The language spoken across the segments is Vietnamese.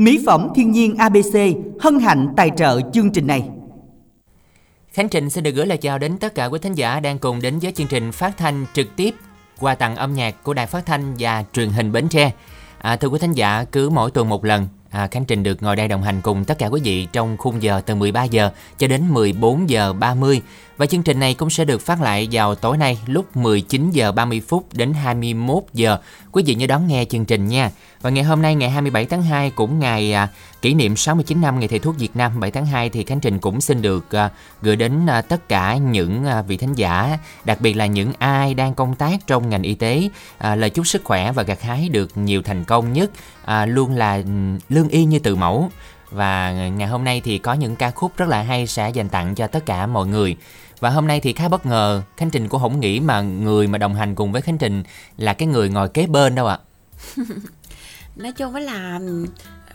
Mỹ phẩm thiên nhiên ABC hân hạnh tài trợ chương trình này. Khánh Trình xin được gửi lời chào đến tất cả quý thính giả đang cùng đến với chương trình phát thanh trực tiếp qua tặng âm nhạc của Đài Phát thanh và Truyền hình Bến Tre. À, thưa quý thính giả, cứ mỗi tuần một lần, à, Khánh Trình được ngồi đây đồng hành cùng tất cả quý vị trong khung giờ từ 13 giờ cho đến 14 giờ 30 và chương trình này cũng sẽ được phát lại vào tối nay lúc 19 giờ 30 phút đến 21 giờ. Quý vị nhớ đón nghe chương trình nha. Và ngày hôm nay ngày 27 tháng 2 cũng ngày à, kỷ niệm 69 năm ngày thầy thuốc Việt Nam 7 tháng 2 thì Khánh Trình cũng xin được à, gửi đến à, tất cả những à, vị thính giả, đặc biệt là những ai đang công tác trong ngành y tế à, lời chúc sức khỏe và gặt hái được nhiều thành công nhất, à, luôn là ừ, lương y như từ mẫu. Và ngày hôm nay thì có những ca khúc rất là hay sẽ dành tặng cho tất cả mọi người. Và hôm nay thì khá bất ngờ, Khánh Trình cũng không nghĩ mà người mà đồng hành cùng với Khánh Trình là cái người ngồi kế bên đâu ạ. nói chung mới là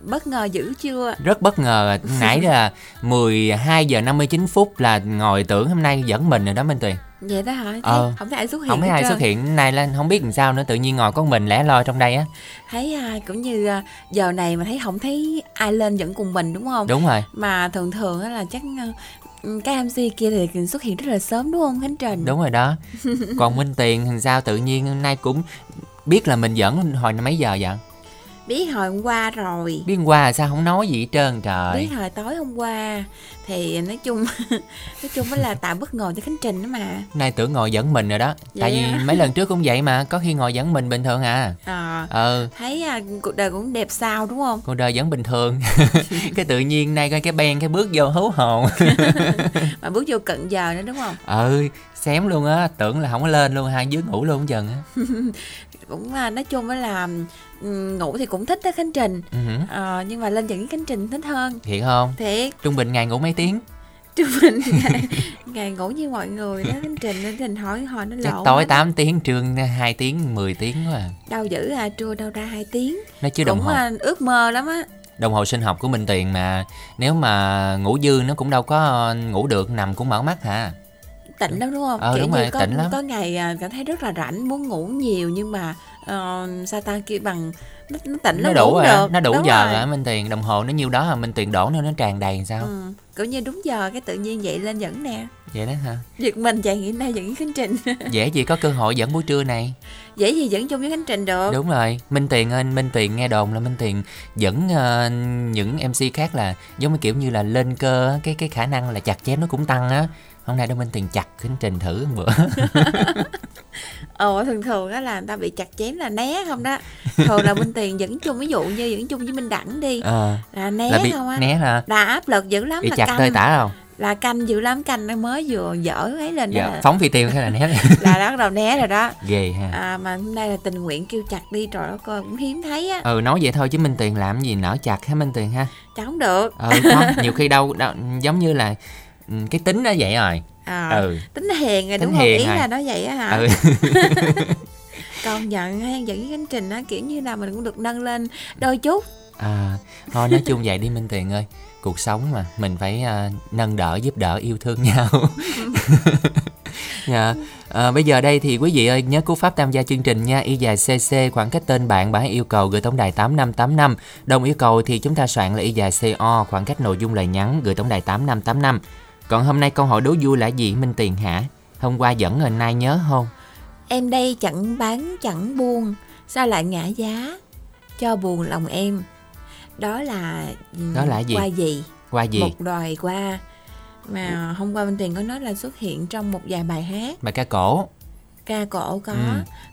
bất ngờ dữ chưa Rất bất ngờ, nãy là 12 giờ 59 phút là ngồi tưởng hôm nay dẫn mình rồi đó Minh Tuyền. vậy đó hả Ờ. không thấy ai xuất hiện Không thấy ai trơn. xuất hiện, nay lên không biết làm sao nữa, tự nhiên ngồi có mình lẻ loi trong đây á. thấy à, cũng như à, giờ này mà thấy không thấy ai lên dẫn cùng mình đúng không Đúng rồi. mà thường thường á là chắc à, các MC kia thì xuất hiện rất là sớm đúng không Khánh Trình Đúng rồi đó. Còn Minh Tiền thì sao tự nhiên hôm nay cũng biết là mình dẫn hồi mấy giờ vậy? Biết hồi hôm qua rồi Biết hôm qua là sao không nói gì hết trơn trời. biết hồi tối hôm qua thì nói chung nói chung là tạo bất ngờ cho Khánh Trình đó mà Nay tưởng ngồi dẫn mình rồi đó. Tại Vậy vì á? mấy lần trước cũng vậy mà, có khi ngồi dẫn mình bình thường à. à, Ờ, thấy à, cuộc đời cũng đẹp sao đúng không cuộc đời vẫn bình thường. cái tự nhiên nay coi cái ben cái bước vô hú hồn. mà bước vô cận giờ nữa đúng không ừ, xém luôn á, tưởng là không có lên luôn, hai đứa ngủ luôn chừng á. Cũng à, nói chung mới là ừm, ngủ thì cũng thích đó Khánh Trình Ừ hử. Ờ, nhưng mà lên dẫn với Khánh Trình thích hơn Thiệt không? thiệt Trung bình ngày ngủ mấy tiếng? trung bình ngày, ngày ngủ như mọi người đó Khánh Trình nên Trình hỏi hỏi nó lộn tối lắm. 8 tiếng, trưa 2 tiếng, 10 tiếng quá à. đâu dữ à trưa đâu ra 2 tiếng Nó chứ đồng hồ, à, ước mơ lắm á đồng hồ sinh học của Minh Tiền mà nếu mà ngủ dư nó cũng đâu có ờ, ngủ được, nằm cũng mở mắt hả? Tỉnh lắm đúng không Ờ, đúng như rồi, có, tỉnh lắm. có ngày à, cảm thấy rất là rảnh muốn ngủ nhiều nhưng mà ờ, sao ta kêu bằng nó, tỉnh Nó nó, đủ rồi, được nó đủ Đúng giờ rồi. hả Minh Tiền, đồng hồ nó nhiêu đó à Minh Tiền đổ nó nó tràn đầy sao? ừ. cũng như đúng giờ cái tự nhiên dậy lên dẫn nè Vậy đó hả? Giật mình chạy nghĩ nay dẫn Khánh Trình Dễ gì có cơ hội dẫn buổi trưa này. Dễ gì dẫn chung với Khánh Trình được Đúng rồi, Minh Tiền ơi, Minh Tiền nghe đồn là Minh Tiền dẫn ờ, những MC khác là giống như kiểu như là lên cơ cái cái khả năng là chặt chém nó cũng tăng á. Hôm nay đâu Minh Tiền chặt Khánh Trình thử một bữa. Ờ thường thường á là người ta bị chặt chém là né không đó Thường là Minh Tiền dẫn chung ví dụ như dẫn chung với Minh Đẳng đi Ờ, Là né là bị không á né hả? Là áp lực dữ lắm Bị là chặt canh tơi tả không? Là canh dữ lắm canh nó mới vừa dở ấy lên đó Dạ, là, phóng phi tiêu hay là né? là bắt đầu né rồi đó Ghê ha. à, Mà hôm nay là tình nguyện kêu chặt đi trời ơi coi cũng hiếm thấy á Ừ nói vậy thôi chứ Minh Tiền làm gì nở chặt hả Minh Tiền ha? Không được Ừ không, nhiều khi đâu, đâu giống như là ừ, cái tính nó vậy rồi. À, Ừ. Tính hiền rồi Tính đúng không hiền Ý rồi. là nó vậy á hả Ừ. Công nhận hay dẫn với Khánh Trình á Kiểu như là mình cũng được nâng lên đôi chút À, thôi nói chung vậy đi Minh Tiền ơi Cuộc sống mà Mình phải à, nâng đỡ giúp đỡ yêu thương nhau dạ. à, Bây giờ đây thì quý vị ơi Nhớ cú pháp tham gia chương trình nha Y dài CC khoảng cách tên bạn Bạn hãy yêu cầu gửi tổng đài 8585 Đồng yêu cầu thì chúng ta soạn là Y dài CO Khoảng cách nội dung lời nhắn gửi tổng đài 8585 Còn hôm nay câu hỏi đố vui là gì? Minh Tiền hả? Hôm qua dẫn rồi nay nhớ không? Em đây chẳng bán chẳng buôn. Sao lại ngã giá? Cho buồn lòng em. Đó là ừm, Đó là gì? Qua gì? Qua gì? Một đoài qua Mà hôm qua bên Tiền có nói là xuất hiện trong một vài bài hát. Bài ca cổ. Ca cổ có. Ừ.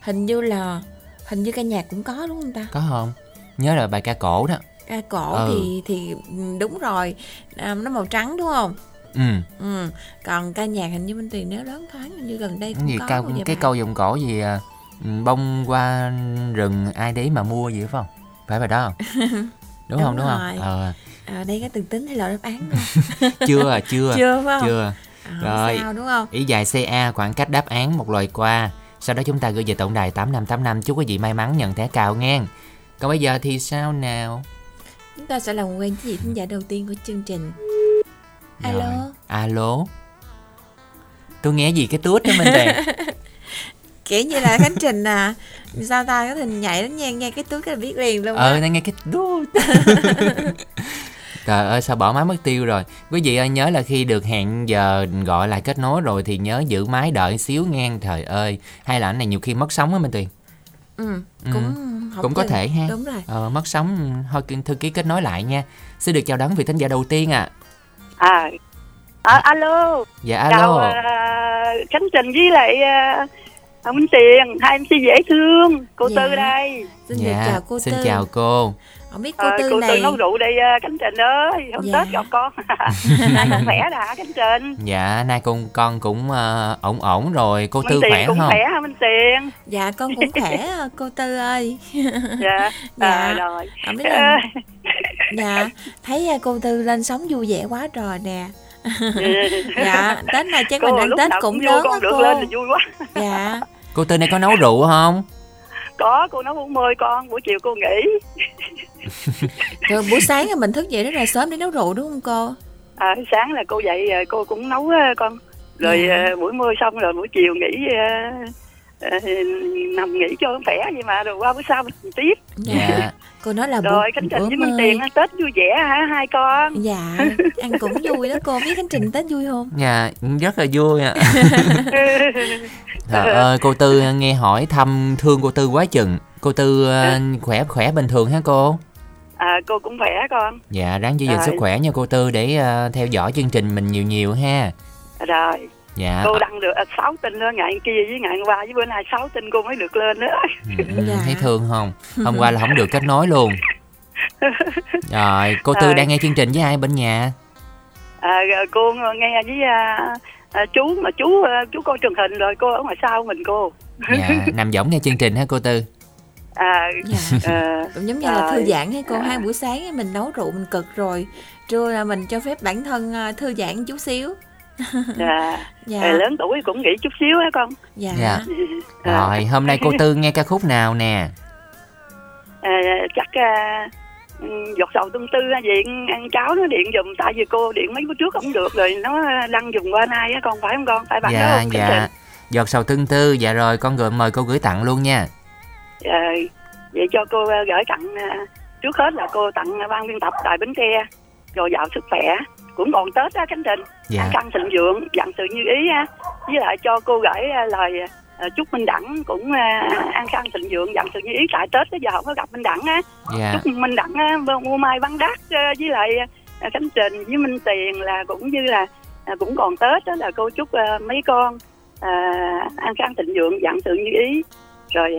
Hình như là Hình như ca nhạc cũng có đúng không ta? Có không? Nhớ là bài ca cổ đó. Ca cổ Ừ. thì thì ừm, đúng rồi. À, Nó màu trắng đúng không Ừ. Ừ. Còn ca nhạc hình như bên Tiền nếu đoán thoáng Hình như gần đây cũng gì có vài cái câu giọng cổ gì à, ừ, bông qua rừng ai đấy mà mua gì phải không? Phải bài đó không? Đúng, Đúng không đúng rồi. không? ờ. À, Đây có từng tính hay là đáp án chưa à chưa Chưa phải không? chưa. À, Rồi. Sao đúng không? ý dài ca khoảng cách đáp án một loài qua. Sau đó chúng ta gửi về tổng đài 8585 chúc quý vị may mắn nhận thẻ cào nghe còn bây giờ thì sao nào? Chúng ta sẽ làm quen với vị khán giả đầu tiên của chương trình Rồi. Alo? Alo? Tôi nghe gì cái tuốt đó mình đây Kiểu như là Khánh Trình à sao ta có thình nhảy đến nghe nghe cái túi cái là biết liền luôn ờ đang nghe cái đu Trời ơi sao bỏ máy mất tiêu rồi. Quý vị ơi nhớ là khi được hẹn giờ gọi lại kết nối rồi Thì nhớ giữ máy đợi xíu ngang Trời ơi. Hay là cái này nhiều khi mất sóng á Minh Tuyền. Ừ, cũng không Cũng có thể ha. Đúng rồi. Ờ, Mất sóng. Thôi thư ký kết nối lại nha. Xin được chào đón vị thính giả đầu tiên ạ. à. À, à alo. Dạ chào alo uh, khánh trình với lại uh, ông Minh tiền. Hai em dễ thương. Cô Dạ. tư đây. Xin Dạ chào cô xin tư. chào cô. Không biết cô Ờ, tư cô này tư nấu rượu đây uh, khánh trình ơi. Hôm Dạ. tết gặp con. Nay con khỏe đã khánh trình. Dạ nay con con cũng ờ, ổn ổn rồi. Cô Minh Tư tiền khỏe cũng không? khỏe hả Minh tiền? Dạ con cũng khỏe cô tư ơi. Dạ. Dạ. à, rồi. Không biết là dạ thấy à, cô tư lên sóng vui vẻ quá rồi nè. Dạ tết này chắc cô mình ăn lúc tết cũng lớn á con được cô. lên vui quá. Dạ. Cô Tư này có nấu rượu không? Có cô nấu uống mời con buổi chiều cô nghỉ. Rồi buổi sáng thì mình thức dậy rất là sớm để nấu rượu đúng không cô? À, sáng là cô dậy ờ, cô cũng nấu ờ, con. Rồi Dạ. buổi mưa xong rồi buổi chiều nghỉ nằm nghỉ cho khỏe vậy mà rồi qua bữa sau mình tiếp. Dạ. Cô nói là rồi khánh trình với minh tiền tết vui vẻ hả hai con? Dạ ăn cũng vui đó. Cô biết khánh trình tết vui không? Dạ rất là vui ạ. Trời ơi cô Tư nghe hỏi thăm thương cô Tư quá chừng. Cô Tư ờ, khỏe khỏe bình thường hả cô? À cô cũng khỏe con. Dạ ráng giữ gìn sức khỏe nha cô Tư để ờ, theo dõi chương trình mình nhiều nhiều ha. Rồi Dạ. Cô đăng được à, sáu tin nữa ngày kia với ngày hôm qua với bữa nay sáu tin cô mới được lên nữa. Ừ, Dạ. thấy thương không? Hôm qua là không được kết nối luôn. Rồi cô tư Rồi. đang nghe chương trình với ai bên nhà? À, rồi cô nghe với à, à, chú mà chú à, chú coi truyền hình rồi cô ở ngoài sau mình cô. Dạ nằm võng nghe chương trình hả cô tư? À, dạ. à, cũng giống như là thư giãn hay cô? Hai buổi sáng mình nấu rượu mình cực rồi trưa là mình cho phép bản thân à, thư giãn chút xíu dạ. À, lớn tuổi cũng nghĩ chút xíu á con? Dạ, Dạ. à, rồi hôm nay cô tư nghe ca khúc nào nè? À, chắc à, giọt sầu tương tư điện ăn cháo nó điện giùm tại vì cô điện mấy bữa trước không được rồi nó lăn giùm qua nay á con phải không con? Phải bạn đó dạ. Không Khánh dạ giọt sầu tương tư dạ rồi con gửi mời cô gửi tặng luôn nha. Ờ, vậy cho cô ờ, gửi tặng trước hết là cô tặng ban biên tập tại Bến Tre rồi dạo sức khỏe cũng còn Tết á Khánh Trình dạ. Ăn căng thịnh vượng dặn sự như ý á với lại cho cô gửi ờ, lời ờ, chúc Minh Đẳng cũng ờ, an khang thịnh vượng dặn sự như ý. Tại Tết bây giờ không có gặp Minh Đẳng á. Dạ. Chúc Minh Đẳng á, mua mai đắt ờ, với lại Khánh Trình với Minh Tiền là cũng như là cũng còn Tết đó là cô chúc mấy con an khang thịnh vượng dặn sự như ý. Rồi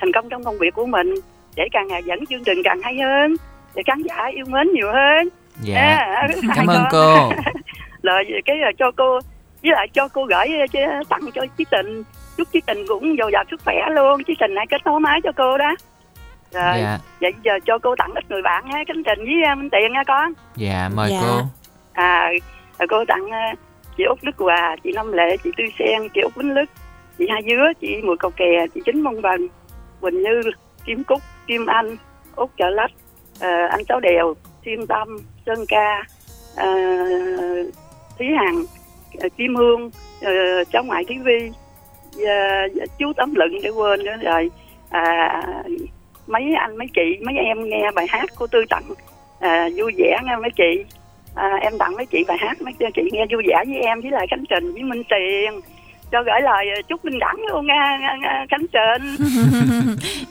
thành công trong công việc của mình để càng ngày dẫn chương trình càng hay hơn để khán giả yêu mến nhiều hơn dạ. À, cảm hai ơn con. cô. Lời cái là cho cô với lại cho cô gửi chứ- tặng cho chí tình. Chúc chí tình cũng dồi dào sức khỏe luôn. Chí tình hãy kết nối máy cho cô đó. Rồi dạ. vậy giờ cho cô tặng ít người bạn ha khánh trình với uh, minh tiền nha con. Dạ mời Dạ. cô. À cô tặng uh, chị út đức hòa chị lâm lệ chị tư sen chị út bính lức chị hai dứa chị mùi cầu kè chị chính mông vần quỳnh như kim cúc kim anh út chợ lách ờ, anh cháu đèo thiên tâm sơn ca ờ, thúy hằng ờ, kim hương ờ, cháu ngoại thúy vi ờ, chú tấm lựng để quên nữa. Rồi à, mấy anh mấy chị mấy em nghe bài hát của tư tặng à, ờ, vui vẻ nghe mấy chị. À, em tặng mấy chị bài hát mấy chị nghe vui vẻ với em với lại khánh trình với minh tiền cho gửi lời chúc minh đẳng luôn nha nha- nha, khánh trình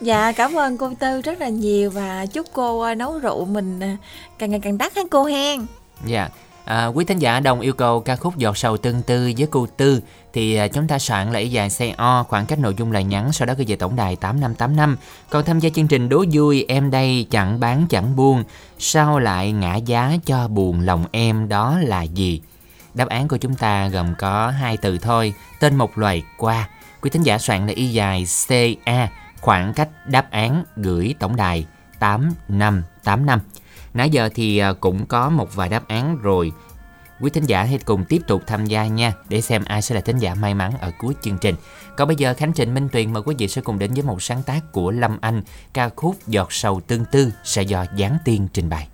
dạ cảm ơn cô tư rất là nhiều và chúc cô à, nấu rượu mình à, càng ngày càng đắt ha cô hen Dạ, à, quý thính giả đồng yêu cầu ca khúc Giọt sầu tương tư với cô Tư thì à, chúng ta soạn lại dài xe O khoảng cách nội dung lời nhắn sau đó gửi về tổng đài 8585. Còn tham gia chương trình đố vui em đây chẳng bán chẳng buôn sao lại ngã giá cho buồn lòng em đó là gì? Đáp án của chúng ta gồm có hai từ thôi, tên một loài qua. Quý thính giả soạn là y dài CA khoảng cách đáp án gửi tổng đài 8585. Nãy giờ thì à, cũng có một vài đáp án rồi. Quý thính giả hãy cùng tiếp tục tham gia nha để xem ai sẽ là thính giả may mắn ở cuối chương trình. Còn bây giờ Khánh Trình Minh Tuyền mời quý vị sẽ cùng đến với một sáng tác của Lâm Anh, ca khúc Giọt sầu tương tư sẽ do Giáng Tiên trình bày.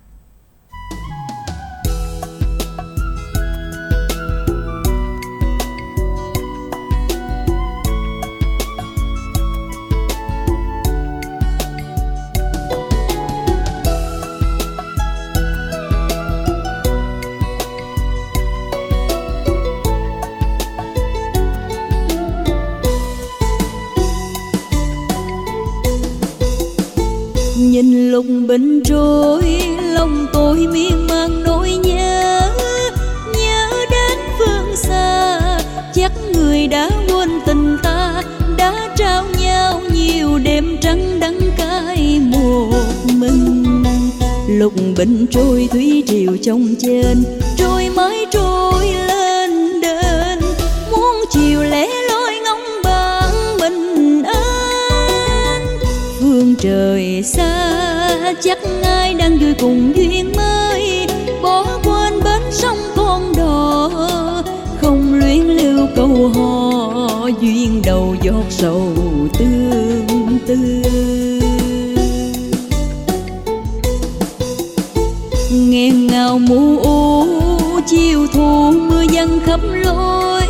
Tôi miên man nỗi nhớ nhớ đến phương xa. Chắc người đã quên tình ta đã trao nhau nhiều đêm trắng đắng cay một mình. Lục bình trôi thủy triều trong trên, trôi mãi trôi lên đền muốn chiều lẻ loi ngóng bạn bình an. Phương trời xa, chắc ai đang vui cùng duyên mới ho duyên đầu giọt sầu tương tư. Nghẹn ngào mù u, chiều thu mưa dâng khắp lối.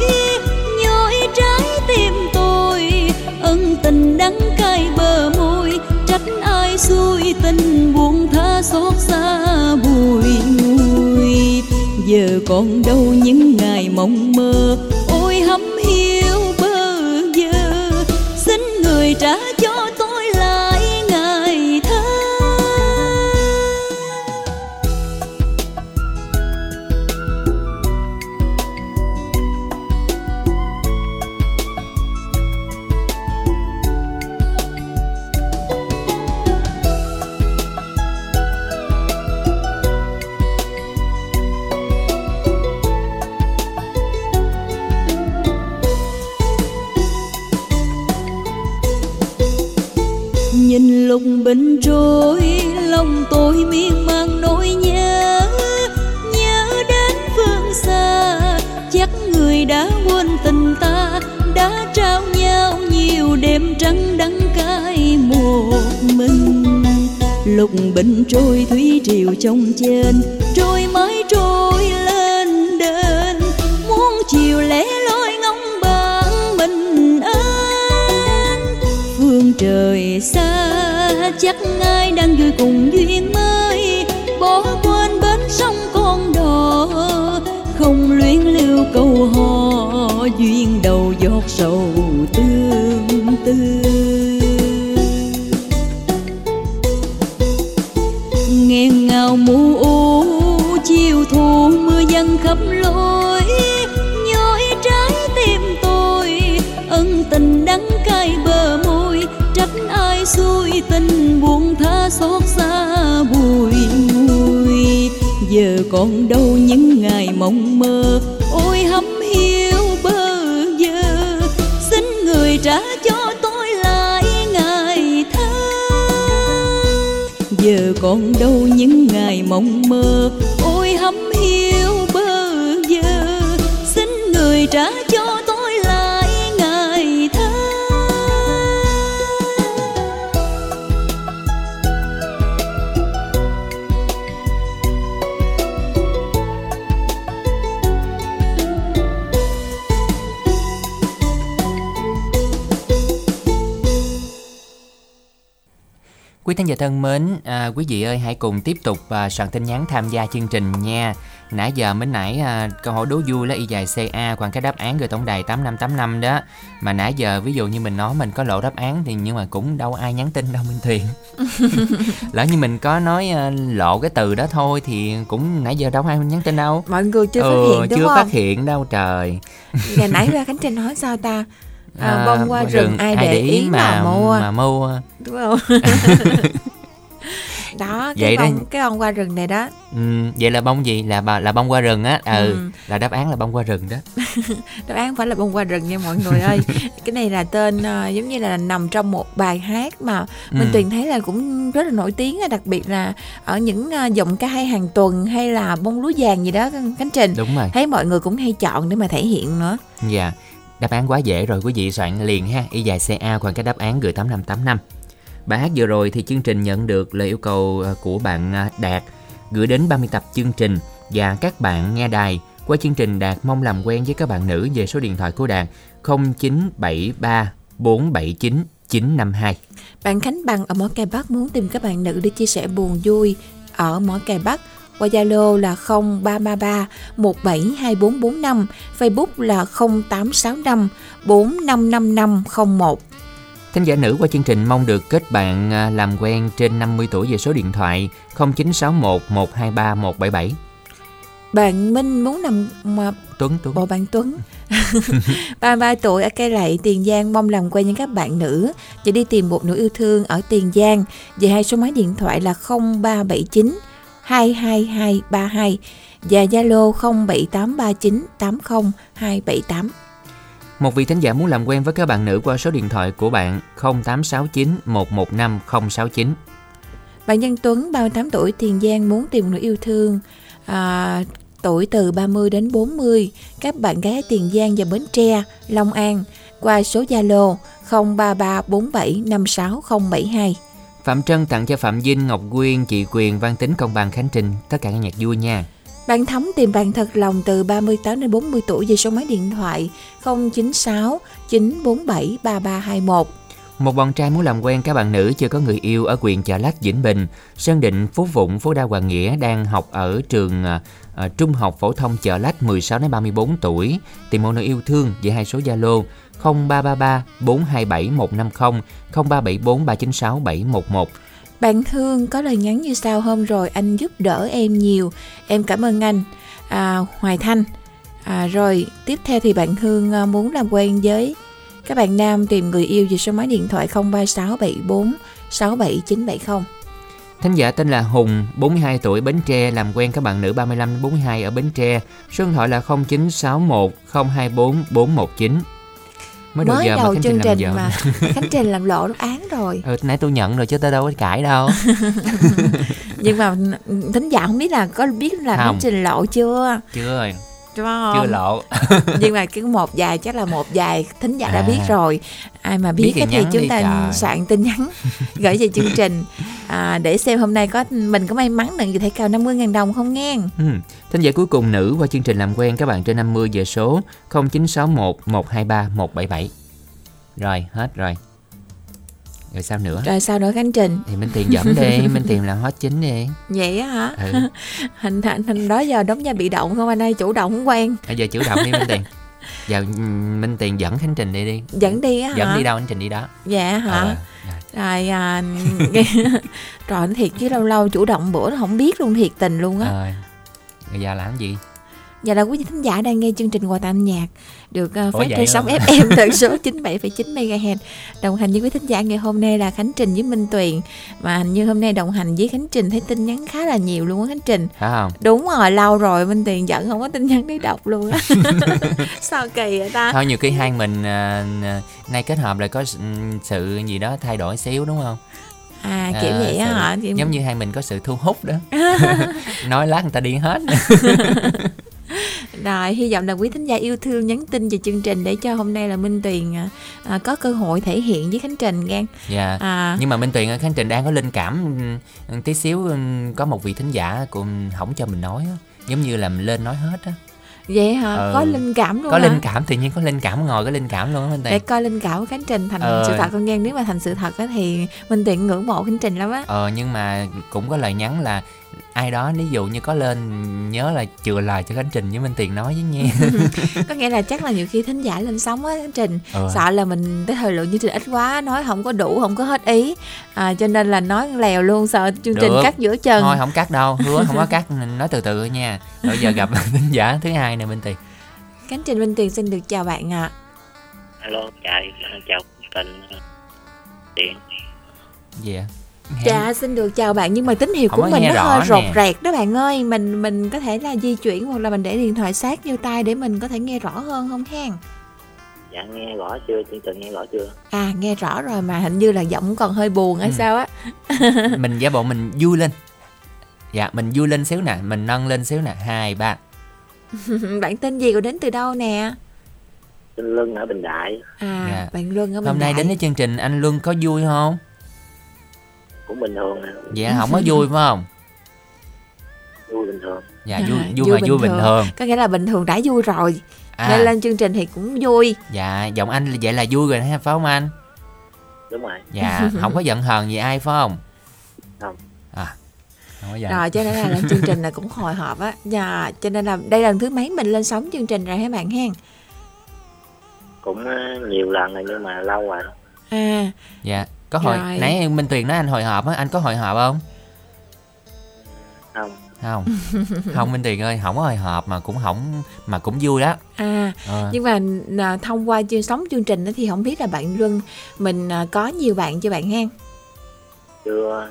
Nhói trái tim tôi, ân tình đắng cay bờ môi. Trách ai xui tình buồn tha xót xa bùi ngùi giờ còn đâu những ngày mộng mơ bình trôi thủy triều trong trên. Trôi mãi trôi lên đền muốn chiều lẻ loi ngóng bằng mình ơn. Phương trời xa, chắc ai đang vui cùng duyên mới. Bỏ quên bến sông con đò, không luyến lưu câu hò. Duyên đầu giọt sầu tương tư. Xui tình buồn tha xót xa bùi ngùi. Giờ còn đâu những ngày mộng mơ, ôi hấm hiu bơ vơ. Xin người trả cho tôi lại ngày thơ. Giờ còn đâu những ngày mộng mơ Quý thính giả thân mến, à, quý vị ơi hãy cùng tiếp tục à, soạn tin nhắn tham gia chương trình nha. Nãy giờ mới nãy à, câu hỏi đố vui là y dài CA còn cái đáp án gửi tổng đài 8585 đó. Mà nãy giờ ví dụ như mình nói mình có lộ đáp án thì nhưng mà cũng đâu ai nhắn tin đâu Minh Thuyền. Lỡ như mình có nói à, lộ cái từ đó thôi thì cũng nãy giờ đâu ai nhắn tin đâu. mọi người chưa ừ, phát hiện đúng chưa không phát hiện đâu trời. ngày nãy ra khánh trinh nói sao ta à, bông qua qua rừng ai để ý mà mua. mà mua. đúng không? Đó Vậy cái đó. bông cái bông qua rừng này đó. Ừ, vậy là bông gì? Là bà là bông qua rừng á? Ừ, Ừ. là đáp án là bông qua rừng đó. Đáp án phải là bông qua rừng nha mọi người ơi. Cái này là tên ờ, giống như là nằm trong một bài hát mà mình Ừ. tuyền thấy là cũng rất là nổi tiếng đặc biệt là ở những ờ, giọng ca hay hàng tuần hay là bông lúa vàng gì đó khánh trình đúng rồi. Thấy mọi người cũng hay chọn để mà thể hiện nữa. Dạ đáp án quá dễ rồi quý vị soạn liền ha. Y dài ca còn cái đáp án gửi 8585 bài hát vừa rồi thì chương trình nhận được lời yêu cầu ờ, của bạn ờ, Đạt gửi đến 30 tập chương trình và các bạn nghe đài qua chương trình Đạt mong làm quen với các bạn nữ về số điện thoại của Đạt 0973 479 952 Bạn Khánh Bằng ở Mỏ Cày Bắc muốn tìm các bạn nữ để chia sẻ buồn vui ở Mỏ Cày Bắc qua Zalo là 0333 172445, Facebook là 0865 455501. Thính giả nữ qua chương trình mong được kết bạn à, làm quen trên 50 tuổi về số điện thoại 0961 123 177. Bạn Minh muốn nằm mà Tuấn Tuấn. Bộ bạn Tuấn 33 tuổi ở Cây Lậy, Tiền Giang mong làm quen với các bạn nữ và đi tìm một nửa yêu thương ở Tiền Giang về hai số máy điện thoại là 0379 22232 và Zalo 07839 80 278. Một vị thính giả muốn làm quen với các bạn nữ qua số điện thoại của bạn 0869 115 069. Bạn Nhân Tuấn 38 tuổi Tiền Giang muốn tìm nửa yêu thương à, tuổi từ 30 đến 40 các bạn gái Tiền Giang và Bến Tre, Long An qua số Zalo 0337560072. Phạm Trân tặng cho Phạm Vinh, Ngọc Quyên, chị Quyền, Văn Tính, Công Bằng, Khánh Trình tất cả các nhạc vui nha. Bạn Thắm tìm bạn thật lòng từ 38 đến 40 tuổi về số máy điện thoại 096 947 3321. Một bọn trai muốn làm quen các bạn nữ chưa có người yêu ở huyện Chợ Lách, Vĩnh Bình, Sơn Định, Phú Vụng, Phú Đa Hoàng Nghĩa đang học ở trường à, à, Trung học phổ thông Chợ Lách 16 đến 34 tuổi, tìm một nửa yêu thương về hai số Zalo 0333 427 150 0374 396 711. Bạn Hương có lời nhắn như sau hôm rồi anh giúp đỡ em nhiều em cảm ơn anh à, Hoài Thanh à, rồi tiếp theo thì bạn Hương à, muốn làm quen với các bạn nam tìm người yêu về số máy điện thoại 0367467970 67970 Thính giả tên là Hùng, 42 tuổi, Bến Tre, làm quen các bạn nữ 35 đến 42 ở Bến Tre. Số điện thoại là 0961 024 419. Mới đầu mới giờ mà đầu Khánh chương Trình làm mà. Khánh Trình làm lộ đáp án rồi. Ừ, nãy tôi nhận rồi chứ tôi đâu có cãi đâu. nhưng mà thính giả không biết là có biết là Không. Khánh Trình lộ chưa? Chưa rồi, đúng không chưa lộ. nhưng mà cái một vài chắc là một vài thính giả đã À. biết rồi ai mà biết, Biết thì thì chúng ta trời. soạn tin nhắn gửi về chương trình à, để xem hôm nay có mình có may mắn được thể cao 50.000 đồng không nghe Ừ. Thính giả cuối cùng nữ qua chương trình làm quen các bạn trên 50 về số 0961 123 177. Rồi, hết rồi. Rồi sao nữa? rồi sao nữa Khánh Trình Thì Minh Tiền dẫn đi, Minh Tiền làm hot chính đi. vậy á hả Ừ. hình thành hình đó giờ đóng vai bị động không anh ơi chủ động không quen Bây giờ chủ động đi Minh Tiền. Giờ ừm, Minh Tiền dẫn Khánh Trình đi đi. dẫn đi á hả Dẫn đi đâu Khánh Trình đi đó. dạ hả Ờ, rồi à, nói thiệt chứ lâu lâu chủ động bữa nó không biết luôn thiệt tình luôn á Ờ. Giờ làm gì? Và là quý vị thính giả đang nghe chương trình quà tặng âm nhạc được uh, phát trên sóng? FM tần số 97,9 MHz. Đồng hành với quý thính giả ngày hôm nay là Khánh Trình với Minh Tuyền. Và hình như hôm nay đồng hành với Khánh Trình thấy tin nhắn khá là nhiều luôn á Khánh Trình. Phải không? Đúng rồi, lâu rồi Minh Tuyền giận không có tin nhắn để đọc luôn á. Sao kỳ vậy ta? Thôi nhiều khi hai mình à, nay kết hợp lại có sự, sự gì đó thay đổi xíu đúng không? À kiểu À, vậy á hả? Kiểu- Giống như hai mình có sự thu hút đó. Nói lát người ta đi hết. Rồi, hy vọng là quý thính giả yêu thương nhắn tin về chương trình để cho hôm nay là Minh Tuyền à, à, có cơ hội thể hiện với Khánh Trình nghe. Dạ. À, Nhưng mà Minh Tuyền ở Khánh Trình đang có linh cảm ừ, tí xíu ừ, có một vị thính giả cũng không cho mình nói. Giống như là mình lên nói hết á. vậy hả? Ừ. Có linh cảm luôn Có hả? linh cảm tự nhiên có linh cảm ngồi có linh cảm luôn á Minh để Tuyền. coi linh cảm của Khánh Trình thành Ờ. sự thật con nghe nếu mà thành sự thật á thì Minh Tuyền ngưỡng mộ Khánh Trình lắm á Ờ nhưng mà cũng có lời nhắn là ai đó ví dụ như có lên nhớ là chừa lời cho Khánh Trình với Minh Tiền nói với nha. có nghĩa là chắc là nhiều khi thính giả lên sóng á Khánh Trình Ờ. sợ là mình cái thời lượng chương trình ít quá nói không có đủ không có hết ý à, cho nên là nói lèo luôn sợ chương trình Được. cắt giữa chân Thôi không cắt đâu, hứa không có cắt, nói từ từ thôi nha. Rồi giờ gặp thính giả thứ hai nè Minh Tiền. Khánh Trình Minh Tuyền xin được chào bạn ạ alo chào chào tình điện Gì ạ? Nghe- Dạ xin được chào bạn nhưng mà tín hiệu Không của mình nó hơi rột nè. rẹt đó bạn ơi mình mình có thể là di chuyển hoặc là mình để điện thoại sát vô tai để mình có thể nghe rõ hơn không hen dạ nghe rõ chưa chương trình nghe rõ chưa à nghe rõ rồi mà hình như là giọng còn hơi buồn hay Ừ. sao á mình giả bộ mình vui lên. Dạ, mình vui lên xíu nè, mình nâng lên xíu nè, hai ba. bạn tên gì rồi đến từ đâu nè Tinh Lưng ở Bình Đại à Dạ. bạn Luân ở Bình Hôm nay Đại. đến với chương trình anh Luân có vui không? Cũng bình thường nè Dạ không có vui phải không? vui bình thường Dạ À, vui vui vui mà bình vui bình thường. thường. có nghĩa là bình thường đã vui rồi À, nên lên chương trình thì cũng vui dạ giọng anh vậy là vui rồi phải không anh? đúng rồi Dạ, không có giận hờn gì ai phải không? Không. À, không có giận. rồi cho nên là lên chương trình là cũng hồi hộp á dạ cho nên là đây là lần thứ mấy mình lên sóng chương trình rồi hả bạn hen cũng ờ, nhiều lần rồi nhưng mà lâu rồi à dạ có hồi Rồi. nãy Minh Tuyền nói anh hồi hộp á anh có hồi hộp không? Không. Không. Không Minh Tuyền ơi không có hồi hộp mà cũng không mà cũng vui đó. À Ờ. nhưng mà à, thông qua chương sống chương trình đó thì không biết là bạn Luân mình à, có nhiều bạn chưa bạn hen chưa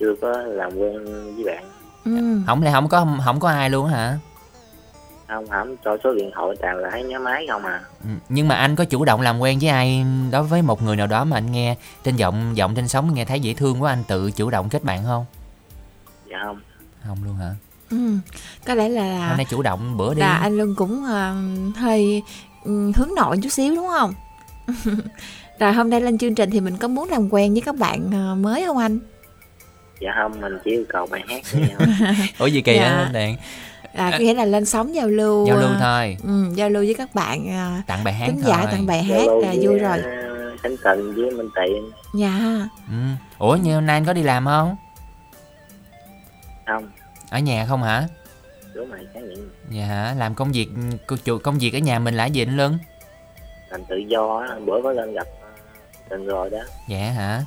chưa có làm quen với bạn. Ừ. không lẽ không có không có ai luôn á hả không không cho số điện thoại toàn là thấy nhớ máy không à. Ừ, nhưng mà anh có chủ động làm quen với ai đối với một người nào đó mà anh nghe trên giọng giọng trên sóng nghe thấy dễ thương quá anh tự chủ động kết bạn không? Dạ không. Không luôn hả? Ừ. có lẽ là hôm nay chủ động bữa đi. là anh Luân cũng à, hơi ừ, hướng nội chút xíu đúng không? Rồi hôm nay lên chương trình thì mình có muốn làm quen với các bạn à, mới không anh? Dạ không mình chỉ yêu cầu bài hát nhau ủa gì kỳ Dạ. Minh Tuyền à, có nghĩa là lên sóng giao lưu giao lưu à, thôi. ừ, giao lưu với các bạn à, tặng bài hát khán thôi. giả tặng bài hát là vui rồi. ờ, Khánh Tình với Minh Tiện dạ. Ừ. ủa như hôm nay anh có đi làm không? Không. Ở nhà không hả? Đúng rồi nhận dạ hả? Làm công việc công việc ở nhà mình là gì anh Luân làm tự do á, bữa có lên gặp Tình rồi đó. Dạ hả?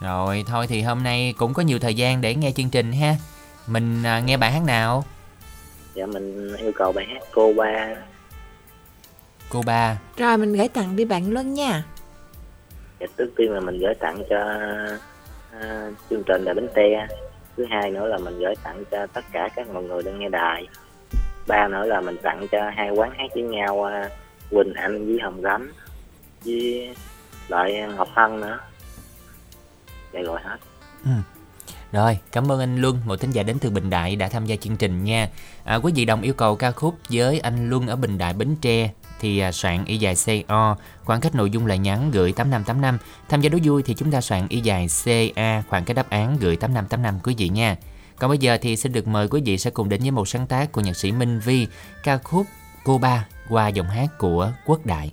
Rồi thôi thì hôm nay cũng có nhiều thời gian để nghe chương trình ha. Mình à, nghe bài hát nào dạ mình yêu cầu bài hát cô ba. Cô ba. Rồi mình gửi tặng đi bạn Luân nha. Dạ, trước tiên là mình gửi tặng cho ờ, chương trình là bánh te thứ hai nữa là mình gửi tặng cho tất cả các mọi người đang nghe đài. Ba nữa là mình tặng cho hai quán hát với nhau ờ, Quỳnh Anh với Hồng Gấm với lại Ngọc Hân nữa. Dạ rồi hết rồi, cảm ơn anh Luân, một thính giả đến từ Bình Đại đã tham gia chương trình nha. À, quý vị đồng yêu cầu ca khúc với anh Luân ở Bình Đại Bến Tre thì à, soạn y dài CO, khoảng cách nội dung là nhắn gửi 8585. Tham gia đố vui thì chúng ta soạn y dài CA, khoảng cách đáp án gửi 8585 quý vị nha. Còn bây giờ thì xin được mời quý vị sẽ cùng đến với một sáng tác của nhạc sĩ Minh Vi, ca khúc Cô Ba qua giọng hát của Quốc Đại.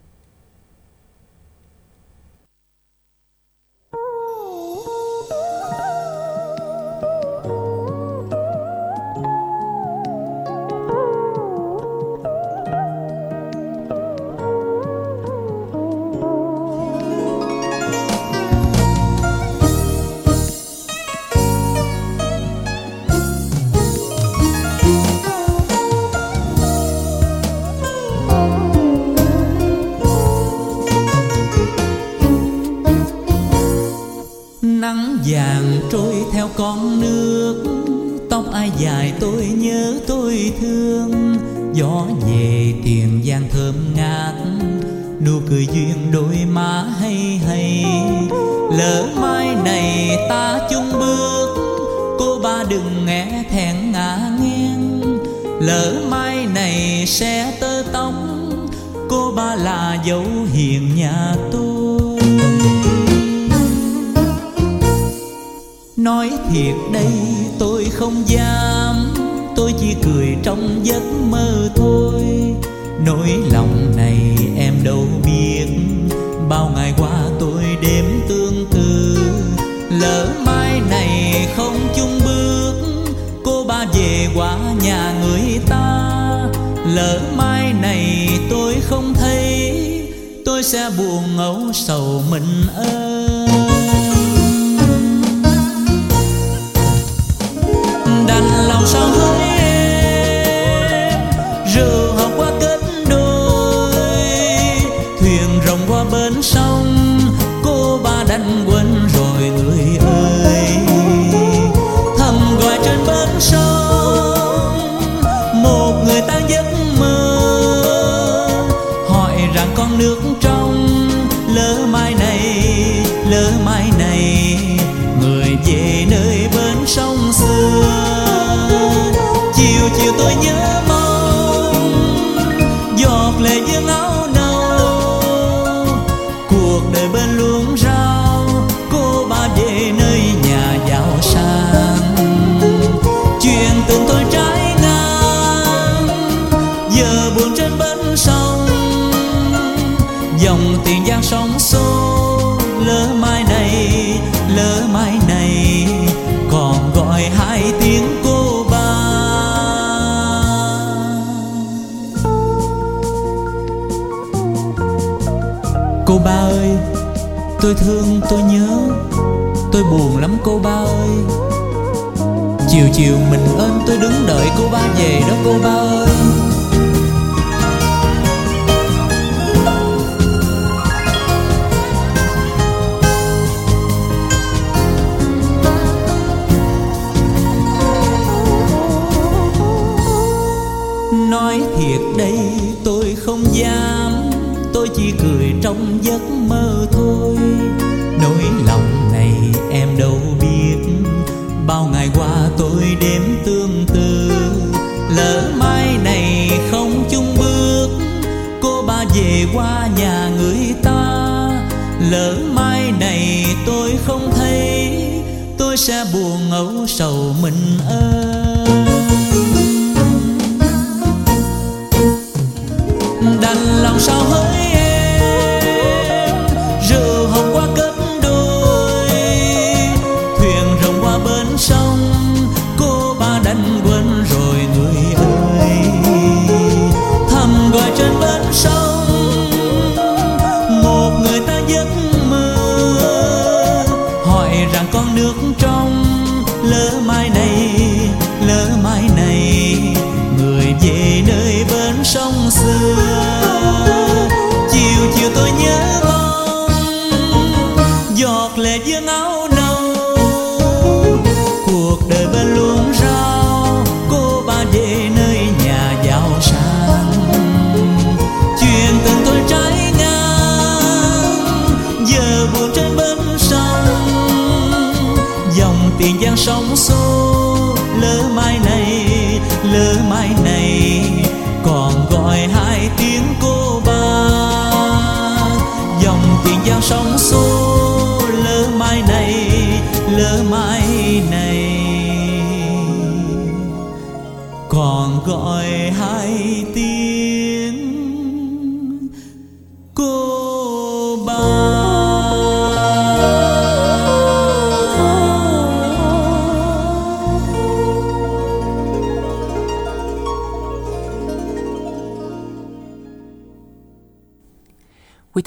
Dài tôi nhớ tôi thương, gió về tiền giang thơm ngát, nụ cười duyên đôi má hay hay. Lỡ mai này ta chung bước, cô ba đừng nghe thẹn ngả nghiêng. Lỡ mai này sẽ tơ tóc, cô ba là dấu hiền nhà tôi. Nói thiệt đây không dám. Tôi chỉ cười trong giấc mơ thôi. Nỗi lòng này em đâu biết. Bao ngày qua tôi đêm tương tư Lỡ mai này không chung bước, Cô ba về qua nhà người ta. Lỡ mai này tôi không thấy, Tôi sẽ buồn âu sầu mình ơi. Tôi thương, tôi nhớ. Tôi buồn lắm cô ba ơi. Chiều chiều mình ơn tôi đứng đợi cô ba về đó cô ba ơi. Nói thiệt đây, tôi không dám. Tôi chỉ cười trong giấc mơ thôi. Nỗi lòng này em đâu biết. Bao ngày qua tôi đếm tương tư Lỡ mai này không chung bước, Cô ba về qua nhà người ta. Lỡ mai này tôi không thấy, Tôi sẽ buồn âu sầu mình ơi. Đành lòng sao hỡi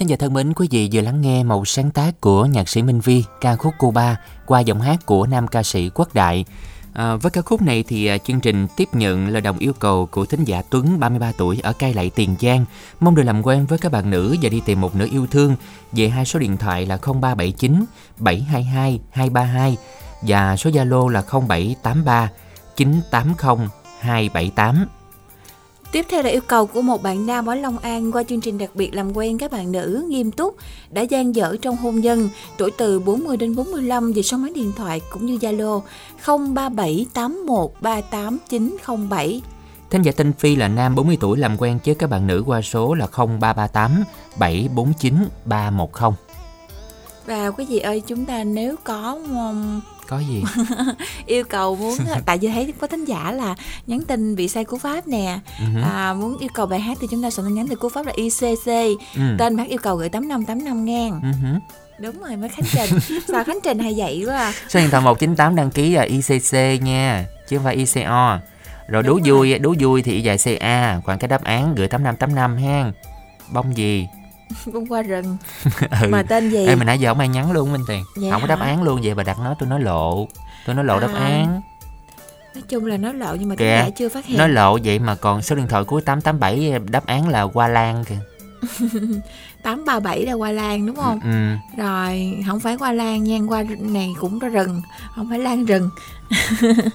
thính giả thân mến, quý vị vừa lắng nghe một sáng tác của nhạc sĩ Minh Vi, ca khúc Cuba qua giọng hát của nam ca sĩ Quốc Đại. À, với ca khúc này thì à, chương trình tiếp nhận lời đồng yêu cầu của thính giả Tuấn 33 tuổi ở Cai Lậy Tiền Giang mong được làm quen với các bạn nữ và đi tìm một nửa yêu thương về hai số điện thoại là 0379 722 232 và số Zalo là 0783 980 278. Tiếp theo là yêu cầu của một bạn nam ở Long An qua chương trình đặc biệt làm quen các bạn nữ nghiêm túc đã gian dở trong hôn nhân, tuổi từ 40 đến 45 về số máy điện thoại cũng như Zalo 0378138907. Thính giả tên Phi là nam 40 tuổi làm quen với các bạn nữ qua số là 0338 749 310. Và quý vị ơi, chúng ta nếu có um, Có gì? yêu cầu muốn tại vì thấy có thính giả là nhắn tin bị sai cú pháp nè hứ. à, muốn yêu cầu bài hát thì chúng ta soạn tin nhắn từ cú pháp là ICC Ừ. tên bác yêu cầu gửi 8585 ngàn Ừ đúng rồi mới Khánh Trình sao Khánh Trình hay vậy quá à. Số điện thoại 198 đăng ký là ICC nha, chứ không phải ICO. Rồi đố Đúng rồi. vui, đố vui thì dài CA, còn cái đáp án gửi 8585 ha. Bông gì? bông qua rừng ừ. mà tên gì Ê, mà nãy giờ không ai nhắn luôn Minh Tiền. Dạ không có đáp hả? án luôn vậy bà đặt nó tôi nói lộ. Tôi nói lộ đáp À, án. nói chung là nói lộ nhưng mà Kìa, giả chưa phát hiện Nói lộ vậy mà còn số điện thoại cuối 887 đáp án là Hoa Lan kìa. 837 là hoa lan đúng không Ừ. rồi không phải hoa lan nha hoa này cũng ra rừng không phải lan rừng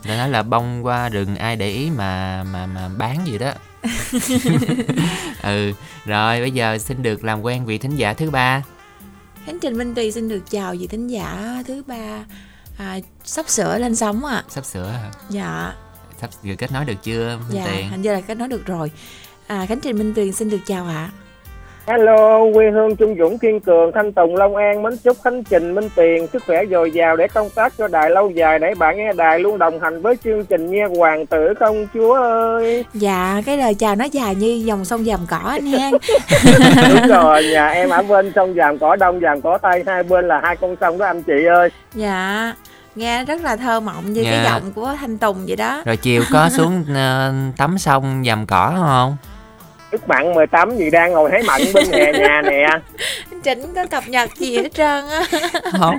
Để nói là bông qua rừng ai để ý mà mà mà bán gì đó. ừ, rồi bây giờ xin được làm quen vị thính giả thứ ba. Khánh Trình Minh Tùy xin được chào vị thính giả thứ ba à, sắp sửa lên sóng à Sắp sửa hả? dạ Sắp vừa kết nối được chưa Minh dạ Tiền? hình như là kết nối được rồi à, Khánh Trình Minh Tuyền xin được chào ạ Hello, quê hương Trung Dũng Kiên Cường, Thanh Tùng, Long An, mến chúc Khánh Trình, Minh Tiền sức khỏe dồi dào để công tác cho đài lâu dài để bạn nghe đài luôn đồng hành với chương trình nha hoàng tử công chúa ơi. dạ cái lời chào nó dài như dòng sông dầm cỏ anh hen Đúng rồi, nhà em ở bên sông Giàm Cỏ Đông, Giàm Cỏ Tây, hai bên là hai con sông đó anh chị ơi. dạ nghe rất là thơ mộng như Dạ. cái giọng của Thanh Tùng vậy đó Rồi chiều có xuống ờ, tắm sông dầm cỏ không? Nước mặn 18 gì đang ngồi thấy mặn bên hè nhà nè. Trịnh có cập nhật gì hết trơn á? Không.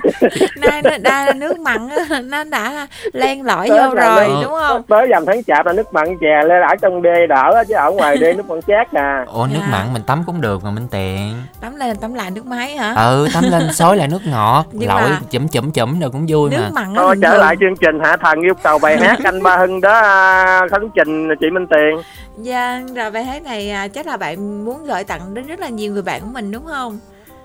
Nay nó đã nước mặn á, nó đã len lỏi Tết vô rồi đúng không? tới dầm tháng chạp là nước mặn chè lên ở trong đê đỡ á, chứ ở ngoài đê nước mặn chát à ủa nước Dạ. mặn mình tắm cũng được mà minh tiện tắm lên tắm lại nước máy hả? Ừ tắm lên xối lại nước ngọt Nhưng lội mà- chấm chấm chấm rồi cũng vui nước mà. mặn thôi trở thường. lại chương trình hạ thần yêu cầu bài hát anh ba hưng đó à, khánh trình chị minh tiền. Dạ, rồi bài hát này chắc là bạn muốn gửi tặng đến rất là nhiều người bạn của mình, đúng không?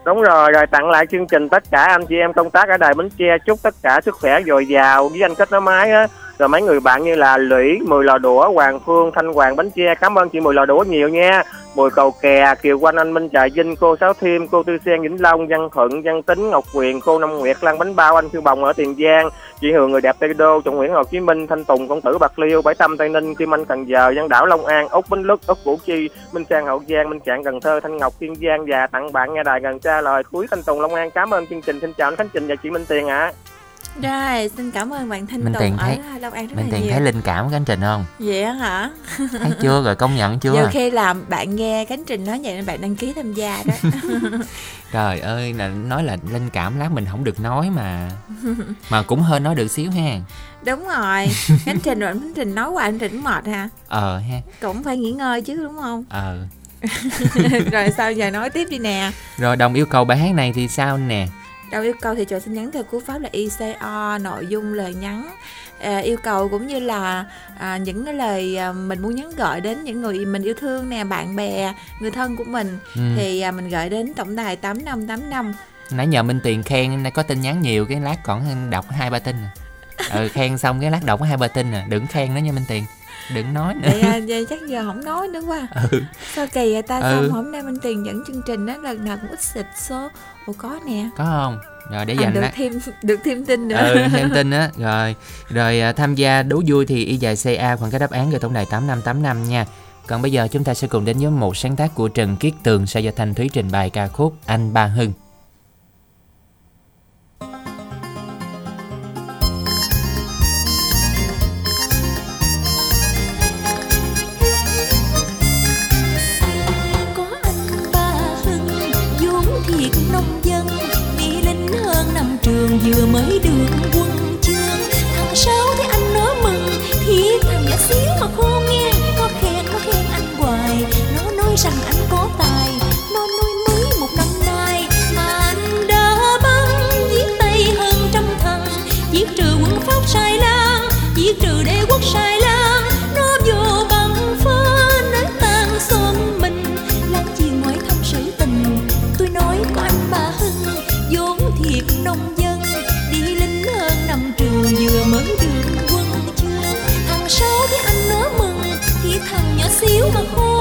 đúng rồi rồi tặng lại chương trình tất cả anh chị em công tác ở đài bến tre chúc tất cả sức khỏe dồi dào, với anh kết nối máy á rồi mấy người bạn như là lũy, mười lò đũa, hoàng phương, thanh hoàng, bánh tre, cảm ơn chị mười lò đũa nhiều nha. Mùi cầu kè, kiều quanh anh, minh trà vinh, cô sáu thiêm, cô tư sen, vĩnh long, văn thuận, văn tính, ngọc quyền, cô năm nguyệt, lan bánh bao, anh phiêu bồng ở tiền giang, chị hường, người đẹp tây đô, trọng nguyễn hồ chí minh, thanh tùng, công tử, bạc liêu, bảy tâm, tây ninh, kim anh, cần giờ, văn đảo, long an, úc, bến lức, úc củ chi, minh sang hậu giang, minh trạng, cần thơ, thanh ngọc, kiên giang và tặng bạn nghe đài gần xa lời cuối thanh tùng long an. Cảm ơn chương trình. Xin chào anh khánh trình và chị minh tiền ạ. Rồi, xin cảm ơn bạn Thanh Minh Tùng Tiền ở thấy- Long An rất minh là tiện nhiều. thấy linh cảm với anh trình không Vậy á hả? thấy chưa rồi công nhận chưa Nhiều khi làm bạn nghe Cánh Trình nói vậy nên bạn đăng ký tham gia đó. trời ơi là nói là linh cảm lát mình không được nói mà mà cũng hơi nói được xíu ha đúng rồi. Cánh Trình rồi Cánh Trình nói qua anh Trình mệt ha. ờ ha Cũng phải nghỉ ngơi chứ đúng không? ờ rồi sao giờ nói tiếp đi nè. rồi đồng yêu cầu bài hát này thì sao nè Đầu yêu cầu thì trời xin nhắn theo cú pháp là ICO nội dung lời nhắn à, yêu cầu cũng như là à, những cái lời à, mình muốn nhắn gửi đến những người mình yêu thương nè bạn bè người thân của mình ừ. thì à, mình gửi đến tổng đài 8585 nãy nhờ minh tiền khen nay có tin nhắn nhiều cái lát còn đọc hai ba tin à. ừ khen xong cái lát đọc hai ba tin à đừng khen nữa nha minh tiền đừng nói nữa vậy, à, vậy chắc giờ không nói nữa quá ừ. sao kỳ vậy ta Ừ. xong hôm nay mình tiền dẫn chương trình đó lần nào cũng ít xịt số ủa có nè. Có không? Rồi để à, dành được lát thêm được thêm tin nữa. Ừ thêm tin á. Rồi rồi à, tham gia đố vui thì y dài ca khoảng cái đáp án gửi tổng đài tám năm tám năm nha. Còn bây giờ chúng ta sẽ cùng đến với một sáng tác của Trần Kiết Tường sẽ do Thanh Thúy trình bày ca khúc Anh Ba Hưng xíu mà khô.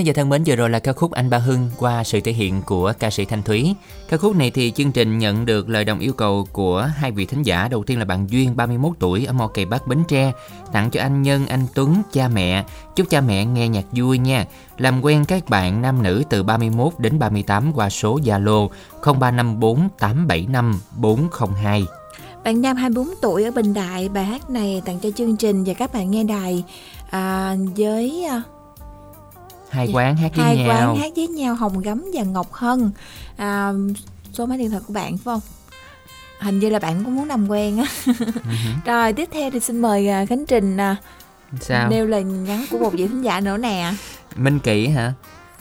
Thính giả thân mến, vừa rồi là ca khúc Anh Ba Hưng qua sự thể hiện của ca sĩ Thanh Thúy. Ca khúc này thì chương trình nhận được lời đồng yêu cầu của hai vị thính giả. Đầu tiên là bạn Duyên, 31 tuổi, ở Mò Cày Bắc, Bến Tre. Tặng cho anh Nhân, anh Tuấn, cha mẹ. Chúc cha mẹ nghe nhạc vui nha. Làm quen các bạn nam nữ từ 31 đến 38 qua số Zalo 0354 875 402. Bạn Nam 24 tuổi ở Bình Đại, bài hát này tặng cho chương trình và các bạn nghe đài à, với à, Hai quán hát với hai nhau. quán hát với nhau Hồng Gấm và Ngọc Hân. À, số máy điện thoại của bạn phải không? Hình như là bạn cũng muốn làm quen á. Ừ Rồi tiếp theo thì xin mời à, Khánh Trình à, Sao? nêu lời nhắn của một vị thính giả nữa nè. Minh Kỷ hả?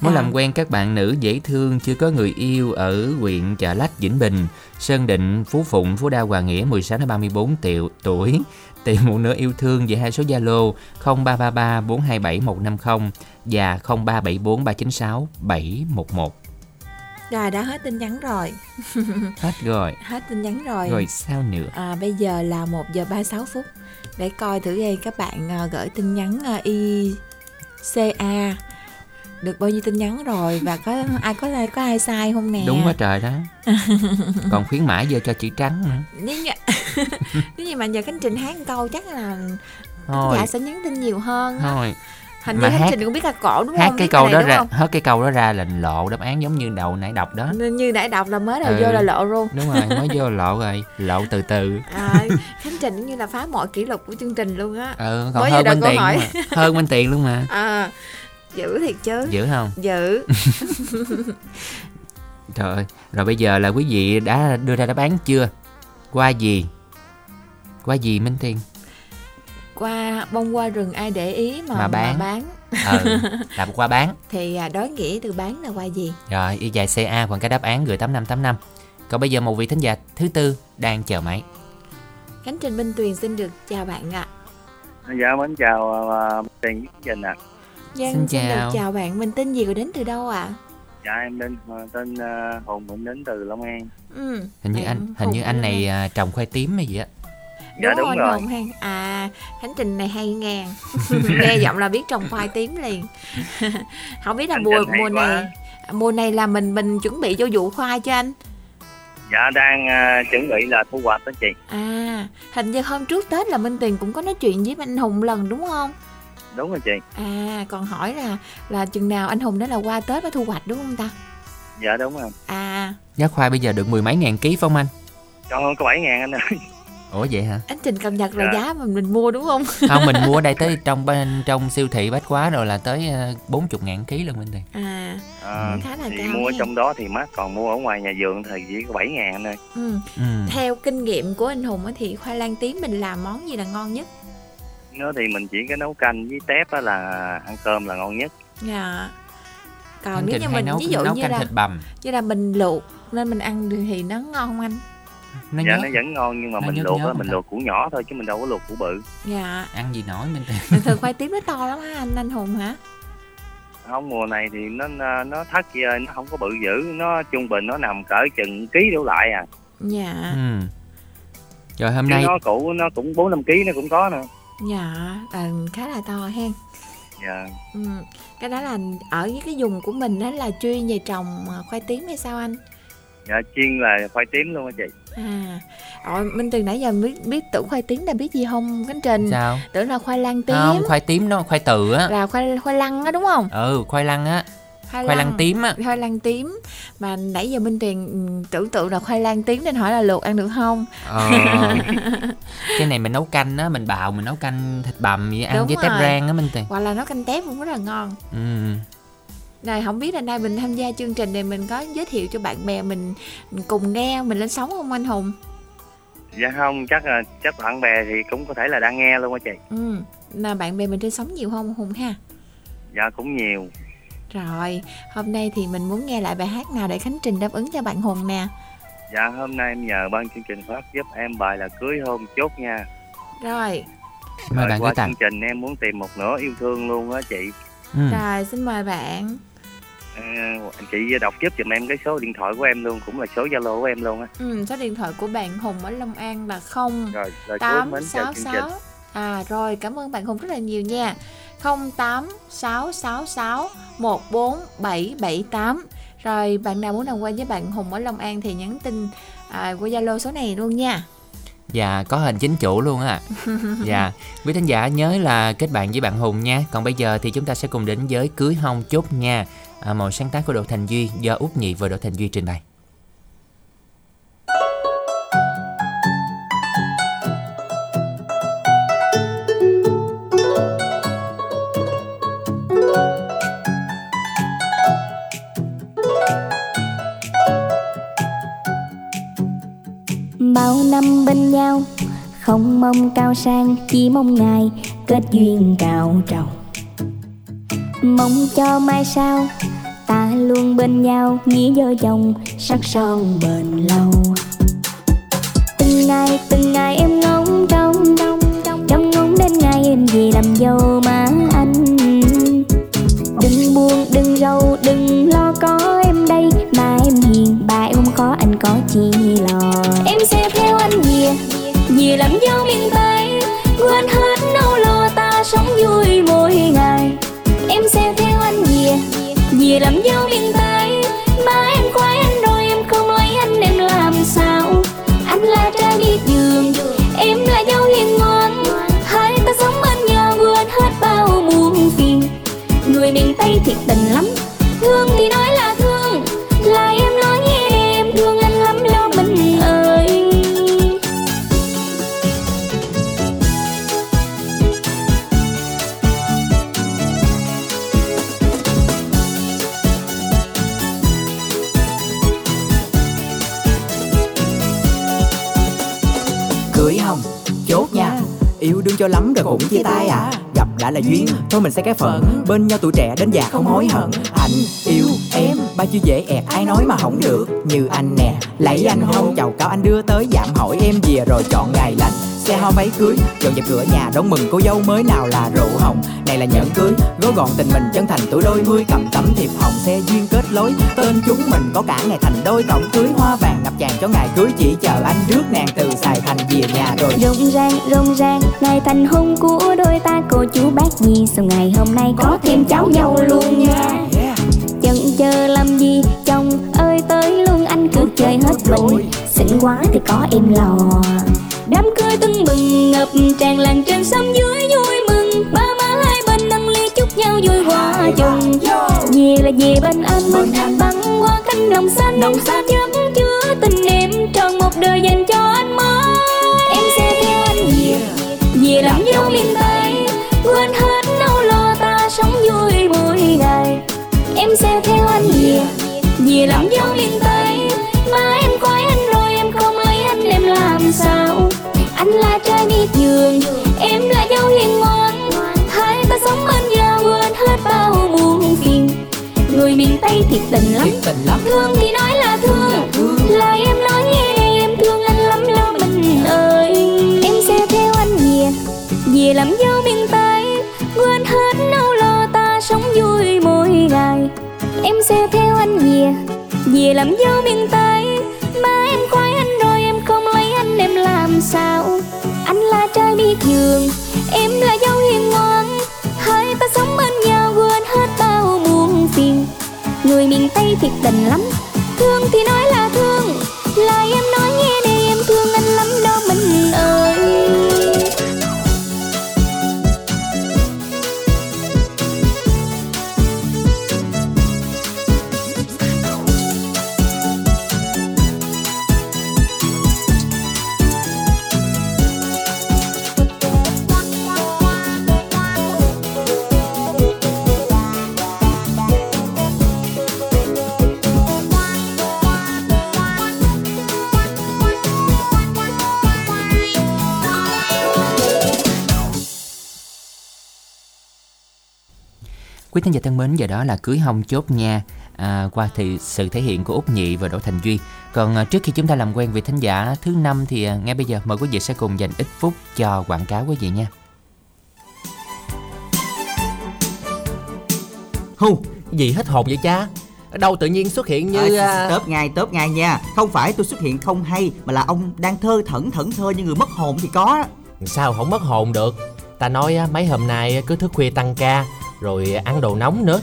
Muốn À. làm quen các bạn nữ dễ thương chưa có người yêu ở huyện Chợ Lách, Vĩnh Bình, Sơn Định, Phú Phụng, Phú Đa, Hòa Nghĩa 16 đến 34 triệu tuổi. Tìm một nửa yêu thương về hai số Zalo 0333 427 150 và 0374 396 711. Rồi đã hết tin nhắn rồi. Hết rồi. Hết tin nhắn rồi. Rồi sao nữa? À, bây giờ là 1 giờ 36 phút để coi thử đây các bạn à, gửi tin nhắn à, ICA được bao nhiêu tin nhắn rồi và có ai có có ai sai không nè Đúng quá trời đó. Còn khuyến mãi giờ cho chữ trắng nữa. nếu như nếu như mà giờ khánh trình hát một câu chắc là Thôi, dạ sẽ nhắn tin nhiều hơn thôi. Hình như mà khánh hát- trình cũng biết ca cổ đúng Hát không cái Biết câu này đó ra, hết cái câu đó ra là lộ đáp án giống như đầu nãy đọc đó. Như nãy đọc là mới đầu Ừ. vô là lộ luôn Đúng rồi, mới vô lộ rồi, lộ từ từ. à, khánh trình cũng như là phá mọi kỷ lục của chương trình luôn á Ừ, còn Mới hơn bên tiền. Hơn bên tiền luôn mà. à, dữ thiệt chứ Dữ không? dữ Trời ơi, rồi bây giờ là quý vị đã đưa ra đáp án chưa? Qua gì? Qua gì Minh Tiền? Qua bông hoa rừng ai để ý mà Mà bán. bán Ừ, là qua bán. thì à, đối nghĩa từ bán là qua gì Rồi, y dài CA còn cái đáp án gửi 8585. Còn bây giờ một vị thính giả thứ tư đang chờ máy. Khánh Trình Minh Tuyền xin được chào bạn ạ Dạ mến chào uh, tiền với trình ạ. Giang Xin xin, chào. được chào bạn mình tên gì và đến từ đâu ạ Dạ em tên ờ, tên uh, Hùng Vĩnh đến từ Long An. ừ. Hình như anh hình như anh này à, trồng khoai tím hay gì á. Dạ, đúng anh rồi. Hùng ha à Khánh Trình này hay ngàn nghe giọng là biết trồng khoai tím liền không biết là Anh mùa hay mùa quá. này mùa này là mình mình chuẩn bị cho vụ khoai cho anh Dạ đang ờ, chuẩn bị là thu hoạch đó chị. à hình như hôm trước Tết là Minh Tuyền cũng có nói chuyện với anh Hùng lần đúng không Đúng rồi chị. à còn hỏi là là chừng nào anh Hùng đó là qua Tết mới thu hoạch đúng không ta Dạ đúng rồi. à Giá khoai bây giờ được mười mấy ngàn ký phải không anh? Cho có 7 ngàn anh ơi. Ủa vậy hả? anh Trình cập nhật là Dạ. giá mà mình mua đúng không Không, mình mua ở đây tới trong bên trong siêu thị bách quá rồi là tới à, 40 ngàn ký luôn Minh Tiền. à Ờ, khá là thì cao mua nha. trong đó thì mắc còn mua ở ngoài nhà vườn thì chỉ có 7 ngàn anh ơi. ừ. Ừ. theo kinh nghiệm của anh Hùng á thì khoai lang tím mình làm món gì là ngon nhất Nó thì mình chỉ có nấu canh với tép á là ăn cơm là ngon nhất. dạ còn Anh nếu như mình nấu, ví dụ nấu như canh là thịt bằm. như là mình luộc nên mình ăn được thì nó ngon không anh Nó dạ nó vẫn ngon nhưng mà nó mình nhớt luộc nhớt á mình luộc củ nhỏ thôi chứ mình đâu có luộc củ bự. dạ ăn gì nổi Tiền. bình thường khoai tím nó to lắm hả anh anh Hùng hả Không mùa này thì nó nó, chị ơi, nó không có bự dữ, nó trung bình nó nằm cỡ chừng ký đổ lại à. dạ Ừ. Rồi hôm Chứ nay nó cũ nó cũng 4 5 ký nó cũng có nữa. dạ là khá là to hen Dạ. ừ. cái đó là ở với cái vùng của mình đó là chuyên về trồng à, khoai tím hay sao anh Dạ chuyên là khoai tím luôn á chị. À rồi Minh từ nãy giờ biết biết tưởng khoai tím là biết gì không Khánh Trình sao? tưởng là khoai lang tím Không, khoai tím nó khoai từ á. là khoai khoai lăng á đúng không Ừ, khoai lang á, khoai lang tím á. khoai lang tím mà nãy giờ Minh Tuyền ừ, tưởng tượng là khoai lang tím nên hỏi là luộc ăn được không Ờ. cái này mình nấu canh á, mình bào mình nấu canh thịt bằm vậy ăn Đúng với tép rồi. rang á Minh Tiền. hoặc là nấu canh tép cũng rất là ngon Ừ. Này không biết là nay mình tham gia chương trình này mình có giới thiệu cho bạn bè mình cùng nghe mình lên sóng không anh Hùng? Dạ không, chắc là chắc bạn bè thì cũng có thể là đang nghe luôn á chị. Ừ, là bạn bè mình trên sóng nhiều không Hùng ha? Dạ cũng nhiều. Rồi, hôm nay thì mình muốn nghe lại bài hát nào để Khánh Trình đáp ứng cho bạn Hùng nè. Dạ hôm nay em nhờ ban chương trình phát giúp em bài là cưới hôn chốt nha. Rồi, Mời Rồi bạn qua chương trình em muốn tìm một nửa yêu thương luôn á chị. Ừ. rồi xin mời bạn. Ờ, chị đọc giúp giùm em cái số điện thoại của em luôn, cũng là số Zalo của em luôn á. Ừ, số điện thoại của bạn Hùng ở Long An là 0 Rồi, rồi cuối tám sáu sáu. À rồi, cảm ơn bạn Hùng rất là nhiều nha. 08666 14778. Rồi bạn nào muốn làm quen với bạn Hùng ở Long An thì nhắn tin à, qua Zalo số này luôn nha. Dạ có hình chính chủ luôn á Dạ Quý thính giả nhớ là kết bạn với bạn Hùng nha Còn bây giờ thì chúng ta sẽ cùng đến với Cưới Hông Chốt Nha à, Một sáng tác của Đỗ Thành Duy Do Út Nhị và Đỗ Thành Duy trình bày. Bao năm bên nhau không mong cao sang chỉ mong ngày kết duyên cao trầu mong cho mai sau, ta luôn bên nhau nghĩa vợ chồng sắc son bền lâu. Từng ngày từng ngày em ngóng trông trông ngóng đến ngày em về làm dâu mà anh. Đừng buồn, đừng rầu, đừng lo, có em đây, mà em hiền, bà em không khó, anh có chi lo. Em sẽ theo anh về về làm dâu miền tây, quên hết nỗi lo, ta sống vui mỗi ngày em sẽ theo anh về về làm dâu miền tây ba em khoái anh rồi em không lấy anh, em làm sao? Anh là trai biết đường, em là dâu hiền ngoan. Hai ta sống bên nhau quên hết bao muôn phiền. Người miền tây thiệt tình lắm, thương thì nói cho lắm rồi cũng chia tay à. Gặp đã là duyên Thôi mình sẽ cái phận. Bên nhau tuổi trẻ đến già không hối hận. Anh yêu em Ba chữ dễ ẹt ai nói mà không được. Như anh nè Lấy anh hông chào cao anh đưa tới Giảm hỏi em về rồi chọn ngày lành Xe hoa váy cưới, Dọn dẹp cửa nhà đón mừng cô dâu mới nào là rượu hồng. Này là nhẫn cưới, Gói gọn tình mình chân thành, tuổi đôi mươi Cầm tấm thiệp hồng, xe duyên kết lối. Tên chúng mình có cả ngày thành đôi, Tổng cưới hoa vàng ngập tràn cho ngày cưới. Chỉ chờ anh rước nàng từ xài Thành về nhà rồi. Rộn ràng rộn ràng, ngày thành hôn của đôi ta. Cô chú bác gì sau ngày hôm nay có thêm cháu nhau luôn nha. Chần chờ làm gì, chồng ơi, tới luôn, anh cứ chơi hết mình. Xinh quá thì có em lò tưng bừng ngập tràn làng trên sông dưới vui mừng. Ba má hai bên nâng ly chúc nhau vui hòa chung. về là về bên anh mình băng qua cánh đồng xanh. Đồng xanh. Chất chứa tình em tròn một đời dành cho anh mới. Em sẽ theo anh về. Về làm dâu miền tây. Quên hết nỗi lo ta sống vui mỗi ngày. Em sẽ theo anh về. Về làm dâu miền tây. Mà em coi giường em là dâu hiền ngoan hai ta sống bên nhau quên hết bao muôn phiền. Người miền tây thiệt tình lắm tình lắm. thương thì nói là thương. Là em nói nghe đi em thương anh lắm lo mình ơi em sẽ theo anh về về làm dâu miền tây. Quên hết nỗi lo ta sống vui mỗi ngày. Em sẽ theo anh về về làm dâu miền tây. Mà em khoái biết giường em là dâu hiền ngoan, hai ta sống bên nhau quên hết bao muôn phiền. Người miền tây thiệt tình lắm, thương thì nói là thương. Quý thính giả thân mến, giờ đó là cưới hông chốt nha à, qua thì sự thể hiện của Út Nhị và Đỗ Thành Duy. Còn à, trước khi chúng ta làm quen với thính giả thứ năm thì à, ngay bây giờ mời quý vị sẽ cùng dành ít phút cho quảng cáo quý vị nha. Hù, gì hết hồn vậy cha? Đâu tự nhiên xuất hiện như... à, Tớp ngay tớp ngay nha Không phải tôi xuất hiện không hay Mà là ông đang thơ thẩn thẩn thơ như người mất hồn thì có Sao không mất hồn được Ta nói mấy hôm nay cứ thức khuya tăng ca Rồi ăn đồ nóng nữa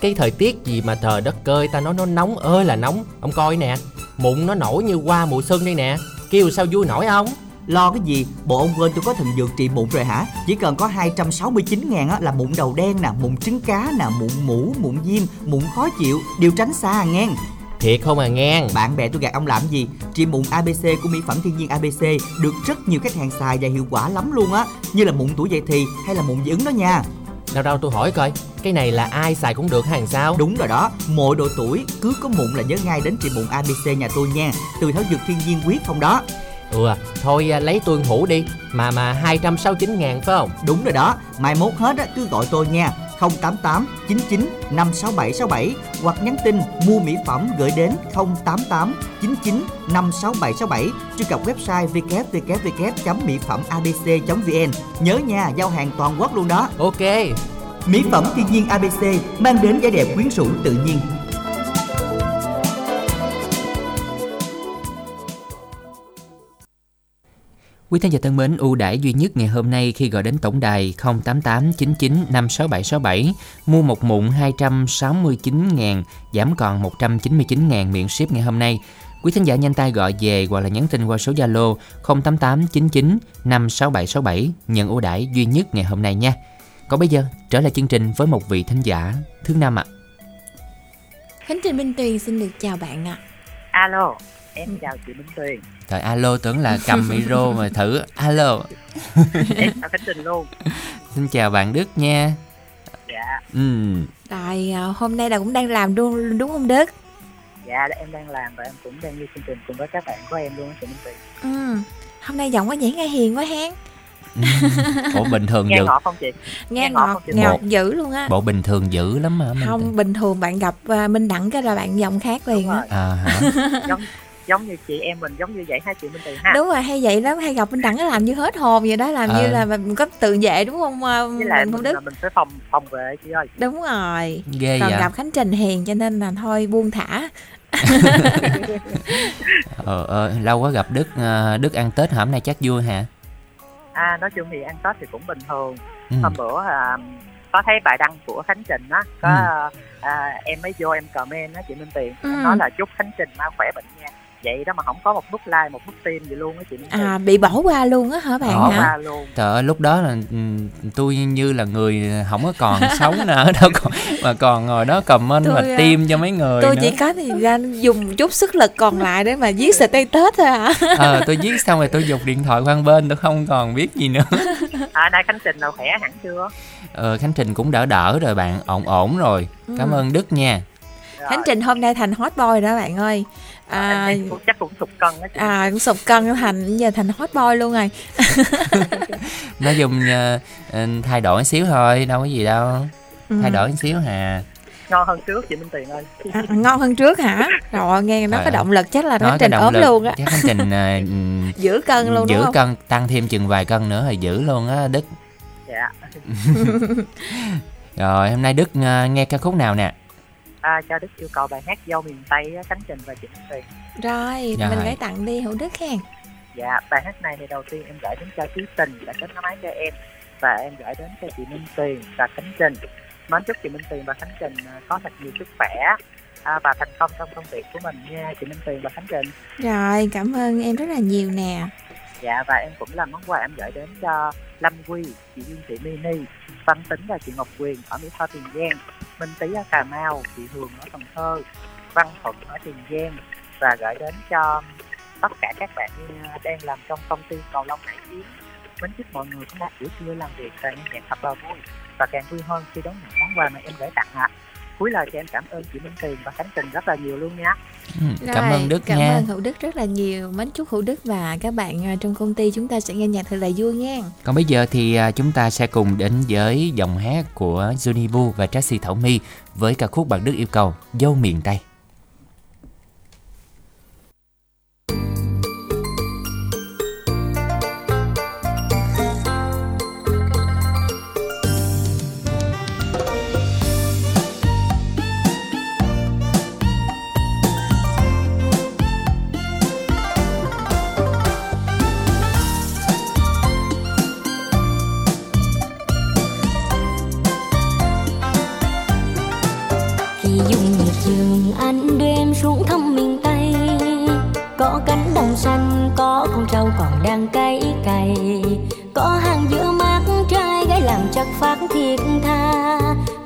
Cái thời tiết gì mà trời đất cơi Ta nói nó nóng ơi là nóng Ông coi nè Mụn nó nổi như qua mùa xuân đây nè Kêu sao vui nổi không Lo cái gì? Bộ ông quên tôi có thần dược trị mụn rồi hả? Chỉ cần có 269 ngàn á là mụn đầu đen nè, mụn trứng cá nè, mụn mũ, mụn viêm, mụn khó chịu, đều tránh xa à ngang. Thiệt không à ngang Bạn bè tôi gạt ông làm gì? Trị mụn ABC của mỹ phẩm thiên nhiên ABC được rất nhiều khách hàng xài và hiệu quả lắm luôn á, như là mụn tuổi dậy thì hay là mụn dị ứng đó nha. Đâu đâu tôi hỏi coi Cái này là ai xài cũng được hàng sao? Đúng rồi đó, mọi độ tuổi cứ có mụn là nhớ ngay đến trị mụn ABC nhà tôi nha, từ thảo dược thiên nhiên quyết không đó. Ừ à, thôi à, lấy tôi hũ đi Mà mà 269 ngàn phải không? Đúng rồi đó, mai mốt hết á cứ gọi tôi nha 088 99 567 67 hoặc nhắn tin mua mỹ phẩm gửi đến 088 99 567 67 truy cập website www.mỹ phẩm abc.vn nhớ nha giao hàng toàn quốc luôn đó. Ok. Mỹ phẩm thiên nhiên ABC mang đến vẻ đẹp quyến rũ tự nhiên Quý thính giả thân mến, ưu đãi duy nhất ngày hôm nay khi gọi đến tổng đài 088 99 56767 mua một mụn 269 ngàn giảm còn 199 ngàn miễn ship ngày hôm nay. Quý thính giả nhanh tay gọi về hoặc là nhắn tin qua số Zalo 088 99 56767 nhận ưu đãi duy nhất ngày hôm nay nha. Còn bây giờ trở lại chương trình với một vị thính giả thứ năm ạ. Khánh Trình Minh Tuyền xin được chào bạn ạ. Alo, em chào chị Minh Tuyền. Trời alo tưởng là cầm micro mà thử alo. Em chào Khánh Trình luôn. Xin chào bạn Đức nha. Dạ, Ừ. Rồi à, hôm nay là cũng đang làm luôn đúng không Đức? dạ em đang làm và em cũng đang như chương trình cùng với các bạn của em luôn á chị Minh Tuyền. Ừ. Hôm nay giọng có vẻ nghe hiền quá hen. Bộ bình thường Nghe dữ. ngọt không chị? Nghe ngọt ngọt chị? ngọt Bộ- dữ luôn á. Bộ bình thường dữ lắm mà. Minh Không bình thường bạn gặp à, Minh Đẳng cái là bạn giọng khác liền á. À hả? giống giống như chị em mình giống như vậy ha chị Minh Tuyền ha. Đúng rồi hay vậy lắm hay gặp Minh Đẳng nó làm như hết hồn vậy đó làm như Ờ. là mình có tự vệ đúng không à, Với lại mình, Đức? là mình phải phòng phòng vệ chị ơi. Đúng rồi. Ghê Còn vậy. gặp Khánh Trình hiền cho nên là thôi buông thả. Ờ, ờ, lâu quá gặp Đức ờ, Đức ăn Tết hôm nay chắc vui hả? À nói chung thì ăn Tết thì cũng bình thường. Ừ. Hôm bữa à, có thấy bài đăng của Khánh Trình á, có Ừ. à, em mới vô em comment á chị Minh Tuyền, Ừ. nói là chúc Khánh Trình mau khỏe bệnh. Vậy đó mà không có một nút like, một nút tim gì luôn á chị. À bị bỏ qua luôn á hả bạn Bỏ hả? qua luôn. Trời ơi, lúc đó là ừ, tôi như là người không có còn sống nữa đâu còn mà còn ngồi đó comment Tôi, mà à, tim cho mấy người Tôi nữa. chỉ có thời gian dùng chút sức lực còn lại để mà viết status thôi hả? Ờ, tôi viết xong rồi tôi dục điện thoại qua bên tôi không còn biết gì nữa. À nay Khánh Trình nào khỏe hẳn chưa? Ờ, Khánh Trình cũng đỡ đỡ rồi bạn, ổn ổn rồi. Cảm Ừ. ơn Đức nha. Khánh Trình hôm nay thành hot boy rồi đó bạn ơi. À, Em cũng chắc cũng sụt cân á chị. à cũng sụp cân thành giờ thành hot boy luôn rồi. Nói chung ờ, ờ, thay đổi xíu thôi, đâu có gì đâu. Ừ. Thay đổi xíu hà. Ngon hơn trước chị Minh Tuyền ơi. À, ngon hơn trước hả? Rồi nghe nó Trời có động lực chắc là cái Trình động ốm luôn á. Chắc Trình ừm, Giữ cân luôn đúng giữ không? cân tăng thêm chừng vài cân nữa thì giữ luôn á Đức. Dạ. Rồi hôm nay Đức ờ, nghe ca khúc nào nè? À, cho Đức yêu cầu bài hát Dâu miền Tây á, Khánh Trình và chị Minh Tuyền. Rồi, Rồi. mình gửi tặng đi Hữu Đức hen. Dạ, bài hát này thì đầu tiên em gửi đến cho Chí Tình đã kết nối máy cho em và em gửi đến cho chị Minh Tuyền và Khánh Trình. Mến chúc chị Minh Tuyền và Khánh Trình à, có thật nhiều sức khỏe à, và thành công trong công việc của mình nha chị Minh Tuyền và Khánh Trình. Rồi, cảm ơn em rất là nhiều nè. Dạ và em cũng làm món quà em gửi đến cho Lâm Quy, chị Dương Thị Mini, Văn Tính và chị Ngọc Quyền ở Mỹ Tho Tiền Giang, Minh Tý ở Cà Mau, chị Hường ở Cần Thơ, Văn Thuận ở Tiền Giang và gửi đến cho tất cả các bạn đang làm trong công ty Cầu Long Hải Yến. Mến chúc mọi người có một buổi trưa làm việc và nghe nhạc thật là vui và càng vui hơn khi đón nhận món quà mà em gửi tặng ạ. Cuối lời cho em cảm ơn chị Minh Tuyền và Khánh Trình rất là nhiều luôn nha. Ừ, cảm Rồi, ơn Đức cảm nha. ơn Hữu Đức rất là nhiều. Mến chúc Hữu Đức và các bạn à, trong công ty chúng ta sẽ nghe nhạc thật là vui nha. Còn bây giờ thì à, chúng ta sẽ cùng đến với dòng hát của Johnny Bu và Tracy Thảo My với ca khúc bạn Đức yêu cầu Dâu miền Tây. Còn đang cay cày có hàng giữa mắt trai gái làm chắc phát thiệt tha.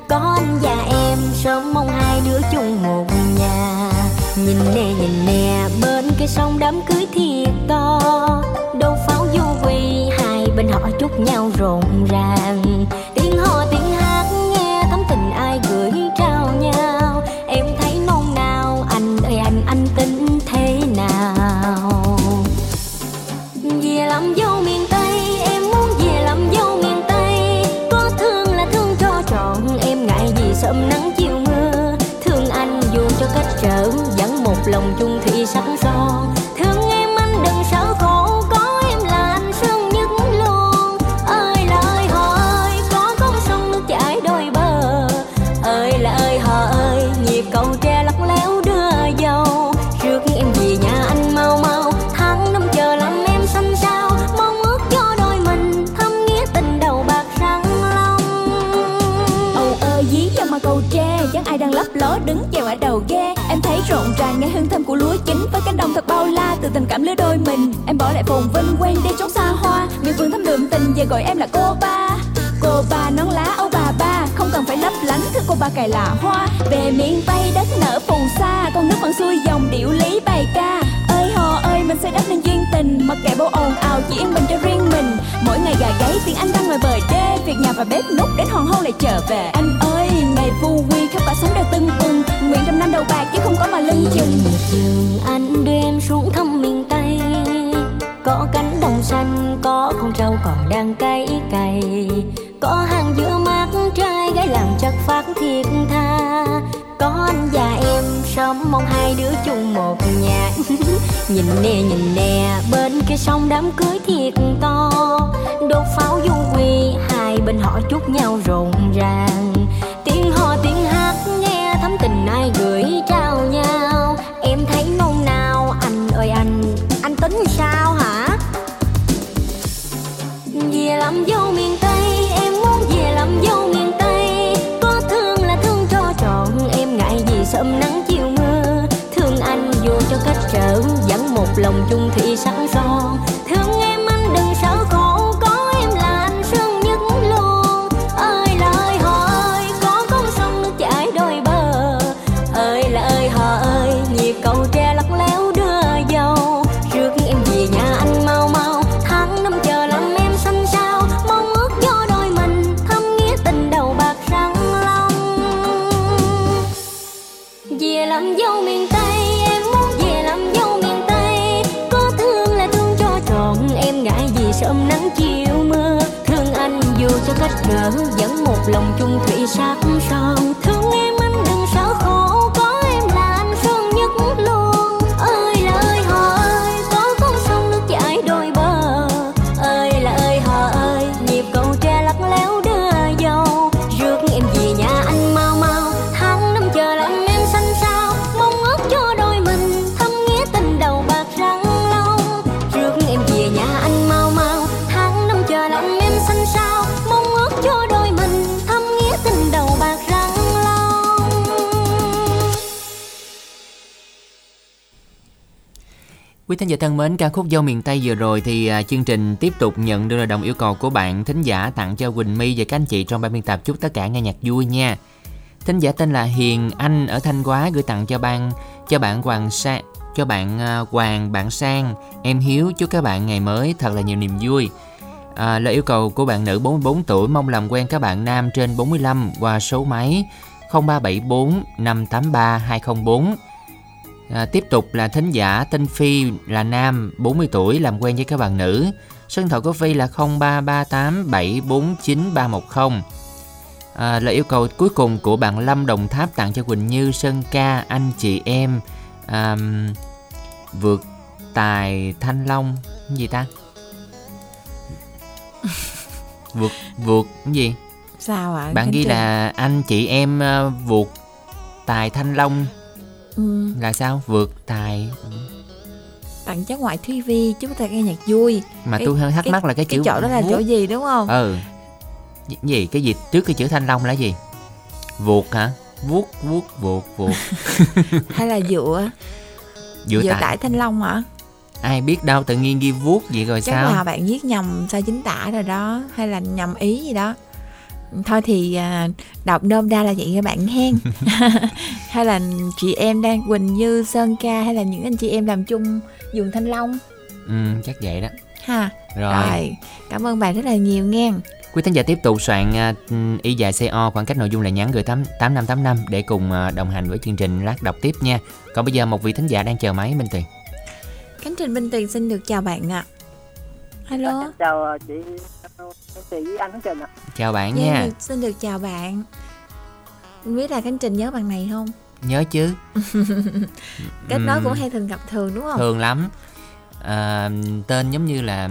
Có anh và em sớm mong hai đứa chung một nhà. Nhìn nè nhìn nè, bên cái sông đám cưới thiệt to. Đâu pháo du quỳ hai bên họ chúc nhau rộn ràng. Sớm nắng chiều mưa, thương anh dù cho cách trở vẫn một lòng chung thủy cảm lứa đôi mình, Em bỏ lại phồn vinh quen đi trốn xa hoa. Miền vườn thắm đượm tình giờ gọi em là cô ba. Cô ba nón lá áo bà ba, Không cần phải lấp lánh thứ cô ba cài là hoa. Về miền Tây đất nở phù sa, Con nước vẫn xuôi dòng điệu lý bài ca. Ơi hò ơi, mình xây đắp nên duyên tình, Mặc kệ bao ồn ào chỉ yên mình cho riêng mình. Mỗi ngày gà gáy, tiếng anh đang ngoài bờ đê. Việc nhà và bếp nút đến hoàng hôn lại trở về. Anh ơi, ngày vui quy, khắp cả sống đều tưng bừng Nguyện trăm năm đầu bạc, chứ không có mà lưng chừng. Một anh đưa em xuống thăm miền tây. Có cánh đồng xanh, có con trâu còn đang cày cày có hàng giữa mát trai gái làm chất phát thiệt tha. Có anh và em, sớm mong hai đứa chung một nhà. nhìn nè nhìn nè, bên kia sông đám cưới thiệt to. Đốt pháo du quy, hai bên họ chúc nhau rộn ràng. Tiếng ho, tiếng hát lòng chung lòng chung Quý thính giả thân mến, ca khúc Dâu miền Tây vừa rồi thì à, chương trình tiếp tục nhận được lời đồng yêu cầu của bạn thính giả tặng cho Quỳnh My và các anh chị trong ban biên tập chúc tất cả nghe nhạc vui nha. Thính giả tên là Hiền Anh ở Thanh Hóa gửi tặng cho ban cho bạn Hoàng Sa cho bạn à, Hoàng, bạn Sang, em Hiếu chúc các bạn ngày mới thật là nhiều niềm vui. À, lời yêu cầu của bạn nữ 44 tuổi mong làm quen các bạn nam trên 45 qua số máy 0374 583 204. À, tiếp tục là thính giả tên Phi là nam 40 tuổi làm quen với các bạn nữ. Số điện thoại của Phi là 0338 749 310. À, lời yêu cầu cuối cùng của bạn Lâm Đồng Tháp tặng cho Quỳnh Như Sơn Ca anh chị em à, vượt tài Thanh Long gì ta? vượt vượt cái gì? sao ạ Bạn Khánh ghi là anh chị em uh, vượt tài Thanh Long ừ, là sao? Vượt tài. Tặng cháu ngoại Thúy Vi chúc ta nghe nhạc vui. Mà tôi hơi thắc mắc là cái chữ cái chỗ đó là vuốt. chỗ gì đúng không? Ừ. Gì cái gì? Trước cái chữ thanh long là gì? Vuột hả? Vuốt vuốt vuột vuột. Hay là dựa? Dựa dựa tại. tải thanh long hả? Ai biết đâu tự nhiên ghi vuốt vậy rồi chắc sao? là bạn viết nhầm sai chính tả rồi đó hay là nhầm ý gì đó thôi thì à, đọc nôm đa là vậy các bạn hen. Hay là chị em đang quỳnh như sơn ca hay là những anh chị em làm chung vườn thanh long? Ừ chắc vậy đó. Ha rồi, rồi. Cảm ơn bạn rất là nhiều nghe quý thính giả tiếp tục soạn à, y dài co khoảng cách nội dung là nhắn gửi tám tám năm tám năm để cùng à, đồng hành với chương trình lát đọc tiếp nha. Còn bây giờ một vị thính giả đang chờ máy minh tuyền. Khánh Trình Minh Tuyền xin được chào bạn ạ Alo chào ờ, chị chị với anh Khánh Trình ạ. Chào bạn Dạ, nha. Xin được chào bạn. Không biết là Khánh Trình nhớ bạn này không? nhớ chứ. Kết nối cũng hay thường gặp thường đúng không? thường lắm. À, tên giống như là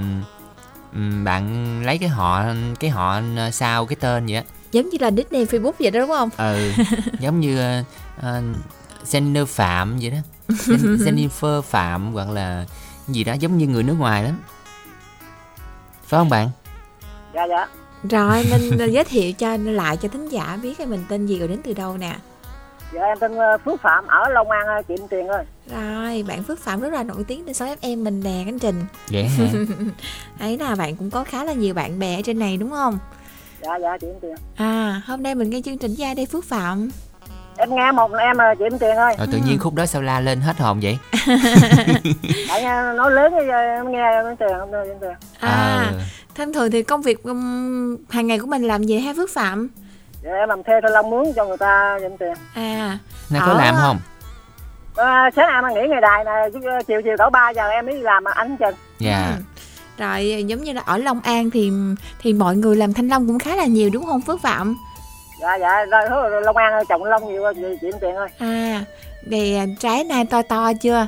bạn lấy cái họ cái họ sau cái tên vậy á. Giống như là nickname Facebook vậy đó đúng không? ừ giống như uh, Jennifer Phạm vậy đó. Jen- Jennifer Phạm hoặc là gì đó giống như người nước ngoài lắm phải không bạn? Dạ dạ. Rồi mình giới thiệu cho lại cho thính giả biết là mình tên gì rồi đến từ đâu nè. Dạ em tên ờ, Phước Phạm ở Long An ờ, chị Tiền ơi. Rồi bạn Phước Phạm rất là nổi tiếng trên 6FM mình nè Khánh Trình. Vậy hả? Ấy là bạn cũng có khá là nhiều bạn bè ở trên này đúng không? dạ dạ chị Tiền. À hôm nay mình nghe chương trình với ai đây Phước Phạm em nghe một em ờ, chị Tiền ơi. Rồi tự nhiên khúc đó sao la lên hết hồn vậy? Tại nghe nói lớn giờ em nghe em Tiền không chị Tiền. À Ờ. thông thường thì công việc um, hàng ngày của mình làm gì hả Phước Phạm? dạ, em làm thuê thanh long mướn cho người ta chị Tiền. À. Nay có làm không? À, sáng em nghỉ ngày đài này ờ, chiều chiều cỡ 3 giờ em mới đi làm mà anh Trình dạ. Rồi giống như là ở Long An thì thì mọi người làm thanh long cũng khá là nhiều đúng không? Phước Phạm? Dạ dạ rồi Long An trồng long nhiều chị, chị Tiền ơi À, thì à, trái này to to chưa?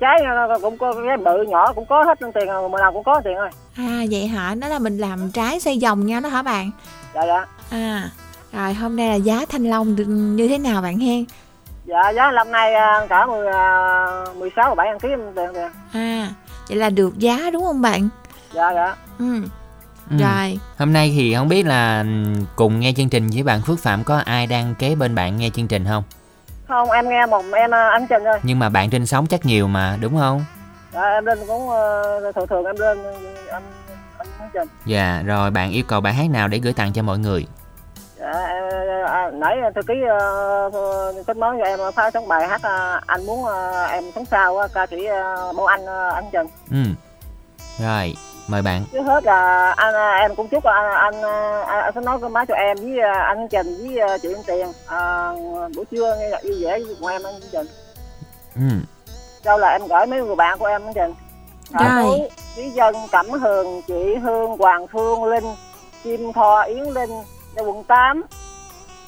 trái ờ, cũng có cái bự nhỏ cũng có hết Tiền mùa nào cũng có Tiền ơi À vậy hả? Đó là mình làm trái xoay vòng nhau đó hả bạn? dạ dạ À, rồi hôm nay là giá thanh long như thế nào bạn hen? dạ giá năm nay cả 10, ờ, 16 17 ăn ký Tiền Tiền À, vậy là được giá đúng không bạn? dạ dạ Ừ. Ừ. Rồi, hôm nay thì không biết là ừm, cùng nghe chương trình với bạn Phước Phạm có ai đang kế bên bạn nghe chương trình không? Không em nghe một em ờ, anh Trình ơi nhưng mà bạn trên sóng chắc nhiều mà đúng không? Dạ, em lên cũng ờ, thường thường em lên anh anh Khánh Trình dạ rồi bạn yêu cầu bài hát nào để gửi tặng cho mọi người? Dạ, em, à, nãy thư ký uh, kết nối cho em phát sóng bài hát ờ, anh muốn ờ, em sống sao á, ca sĩ uh, Bảo Anh ờ, anh Trình ừ. Rồi mời bạn. Trước hết là anh ờ, em cũng chúc anh anh ờ, anh, anh sẽ nói cái má cho em với ờ, anh Trình với chị Yên Tiền. Ờ, buổi trưa nghe nhạc vui vẻ của em anh Trình ừ. Sau là em gửi mấy người bạn của em anh Trình Rồi. Lý Dân, Cẩm Hường, chị Hương, Hoàng Phương, Linh, Kim Thoa, Yến Linh, ở quận 8,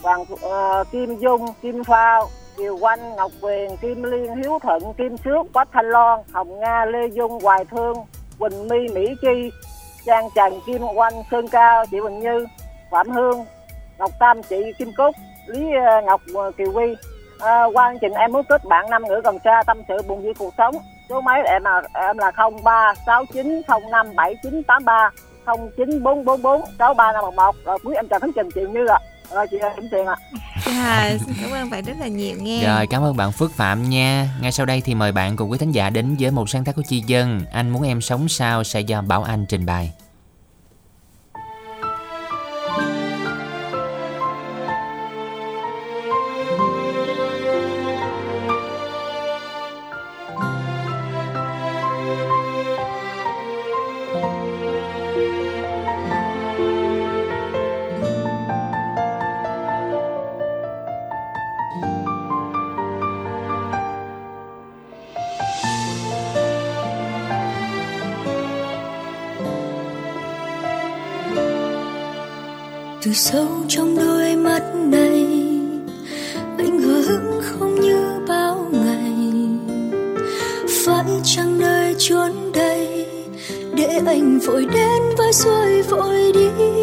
Hoàng ờ, Kim Dung, Kim Phao, Kiều Oanh, Ngọc Quyền, Kim Liên, Hiếu Thuận, Kim Sước, Quách Thanh Loan, Hồng Nga, Lê Dung, Hoài Thương, Quỳnh My, Mỹ Chi, Trang Trần, Kim Oanh, Sơn Ca, chị Quỳnh Như, Phạm Hương, Ngọc Tâm, chị Kim Cúc, Lý ờ, Ngọc ờ, Kiều Quy. À, qua chương trình em muốn kết bạn năm ngữ gần xa tâm sự buồn vui cuộc sống số máy em là em là 0369057983 0944463511 rồi cuối em chào khánh trình chị như ạ À. rồi chị em tiền ạ à, xin cảm ơn bạn rất là nhiều nghe. Rồi, cảm ơn bạn Phước Phạm nha. Ngay sau đây thì mời bạn cùng quý thính giả đến với một sáng tác của Chi Dân. Anh muốn em sống sao sẽ do Bảo Anh trình bày. Từ sâu trong đôi mắt này. Anh hờ hững không như bao ngày. Phải chăng nơi chốn đây để anh vội đến và rồi vội đi?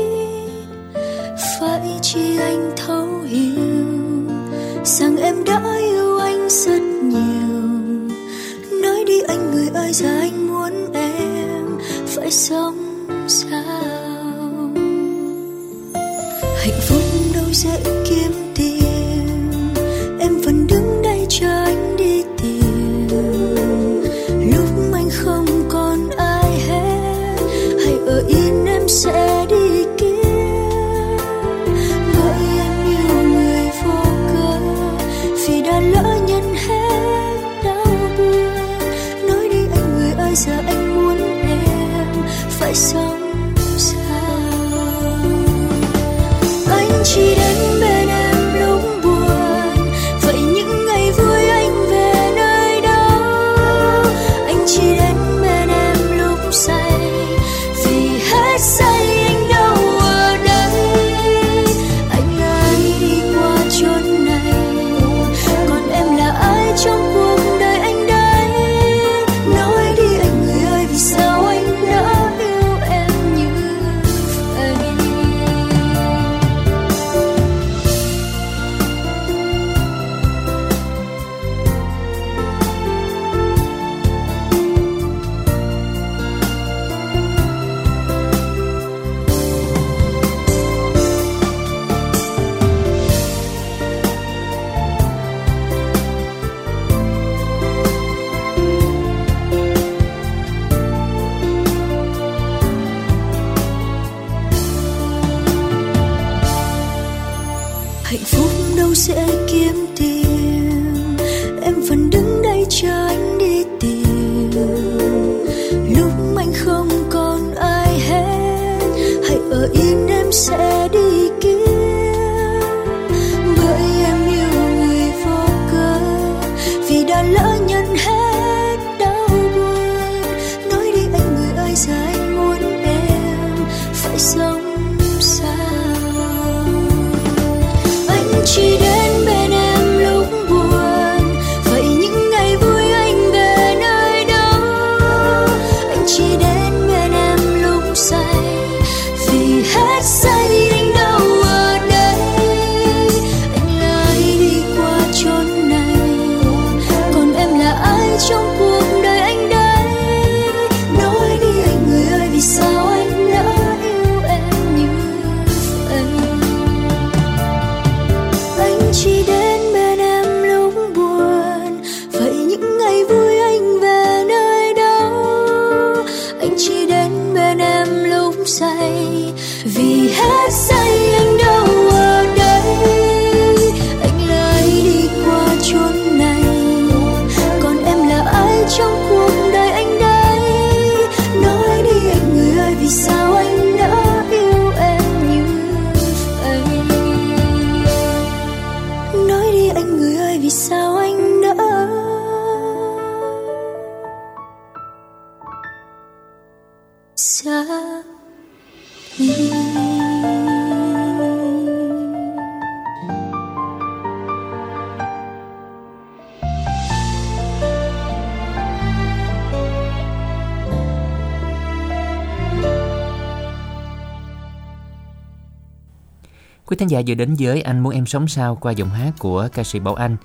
Giả vừa đến với Anh Muốn Em Sống Sao qua giọng hát của ca sĩ Bảo Anh.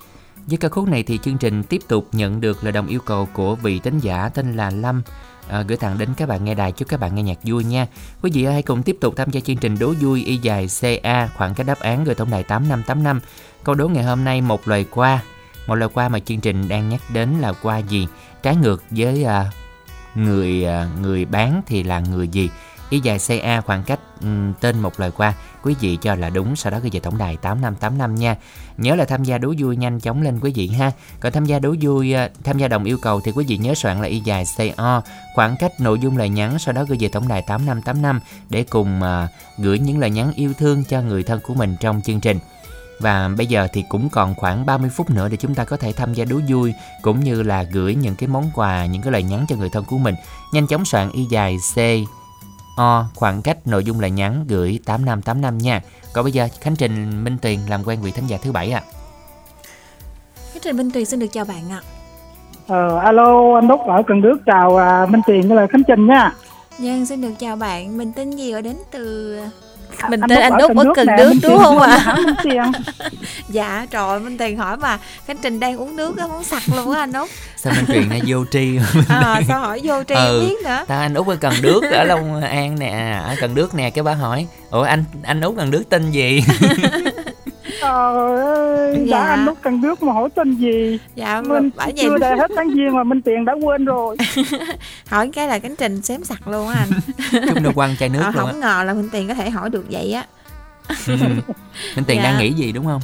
Với ca khúc này thì chương trình tiếp tục nhận được lời đồng yêu cầu của vị tính giả tên là Lâm à, gửi tặng đến các bạn nghe đài chúc các bạn nghe nhạc vui nha. Quý vị hãy cùng tiếp tục tham gia chương trình đố vui y dài CA khoảng cách đáp án gửi tổng đài 8585. Câu đố ngày hôm nay một loài qua. Một loài qua mà chương trình đang nhắc đến là qua gì? Trái ngược với à, người à, người bán thì là người gì? Y dài CA khoảng cách um, tên một lời qua. Quý vị cho là đúng sau đó gửi về tổng đài 8585 nha. Nhớ là tham gia đố vui nhanh chóng lên quý vị ha. Còn tham gia đố vui à, tham gia đồng yêu cầu thì quý vị nhớ soạn là y dài CO khoảng cách nội dung lời nhắn sau đó gửi về tổng đài 8585 để cùng uh, gửi những lời nhắn yêu thương cho người thân của mình trong chương trình. Và bây giờ thì cũng còn khoảng 30 phút nữa để chúng ta có thể tham gia đố vui cũng như là gửi những cái món quà, những cái lời nhắn cho người thân của mình. Nhanh chóng soạn y dài C O khoảng cách nội dung lời nhắn gửi 8585 nha. Còn bây giờ Khánh Trình Minh Tuyền làm quen vị thính giả thứ bảy ạ. Khánh Trình Minh Tuyền xin được chào bạn ạ. Ờ, alo anh Đúc ở Cần Đước chào à, Minh Tiền với là Khánh Trình nha. Nhân xin được chào bạn, mình tên gì ở đến từ mình Anh tên anh Cần ở Cần Đước đúng Tiền không ạ? Tiền? dạ trời Minh Tiền hỏi mà Khánh Trình đang uống nước á muốn sặc luôn á anh Út Sao Minh Tuyền nó vô tri à, sao hỏi vô tri ừ, biết nữa Ta anh Út ở Cần Đước ở Long An nè, ở Cần Đước nè cái bà hỏi, "Ủa anh anh Út Cần Đước tên gì?" Trời ơi, Dạ. đã anh Đúc Cần Đước mà hỏi tên gì? dạ Minh bởi vậy chưa đầy hết tháng giêng mà Minh Tiền đã quên rồi. hỏi cái là Khánh Trình xém sặc luôn á anh Chúng nó quăng chai nước Ờ, luôn không á. ngờ là Minh Tiền có thể hỏi được vậy á Ừ. Minh Tiền Dạ. đang nghĩ gì đúng không?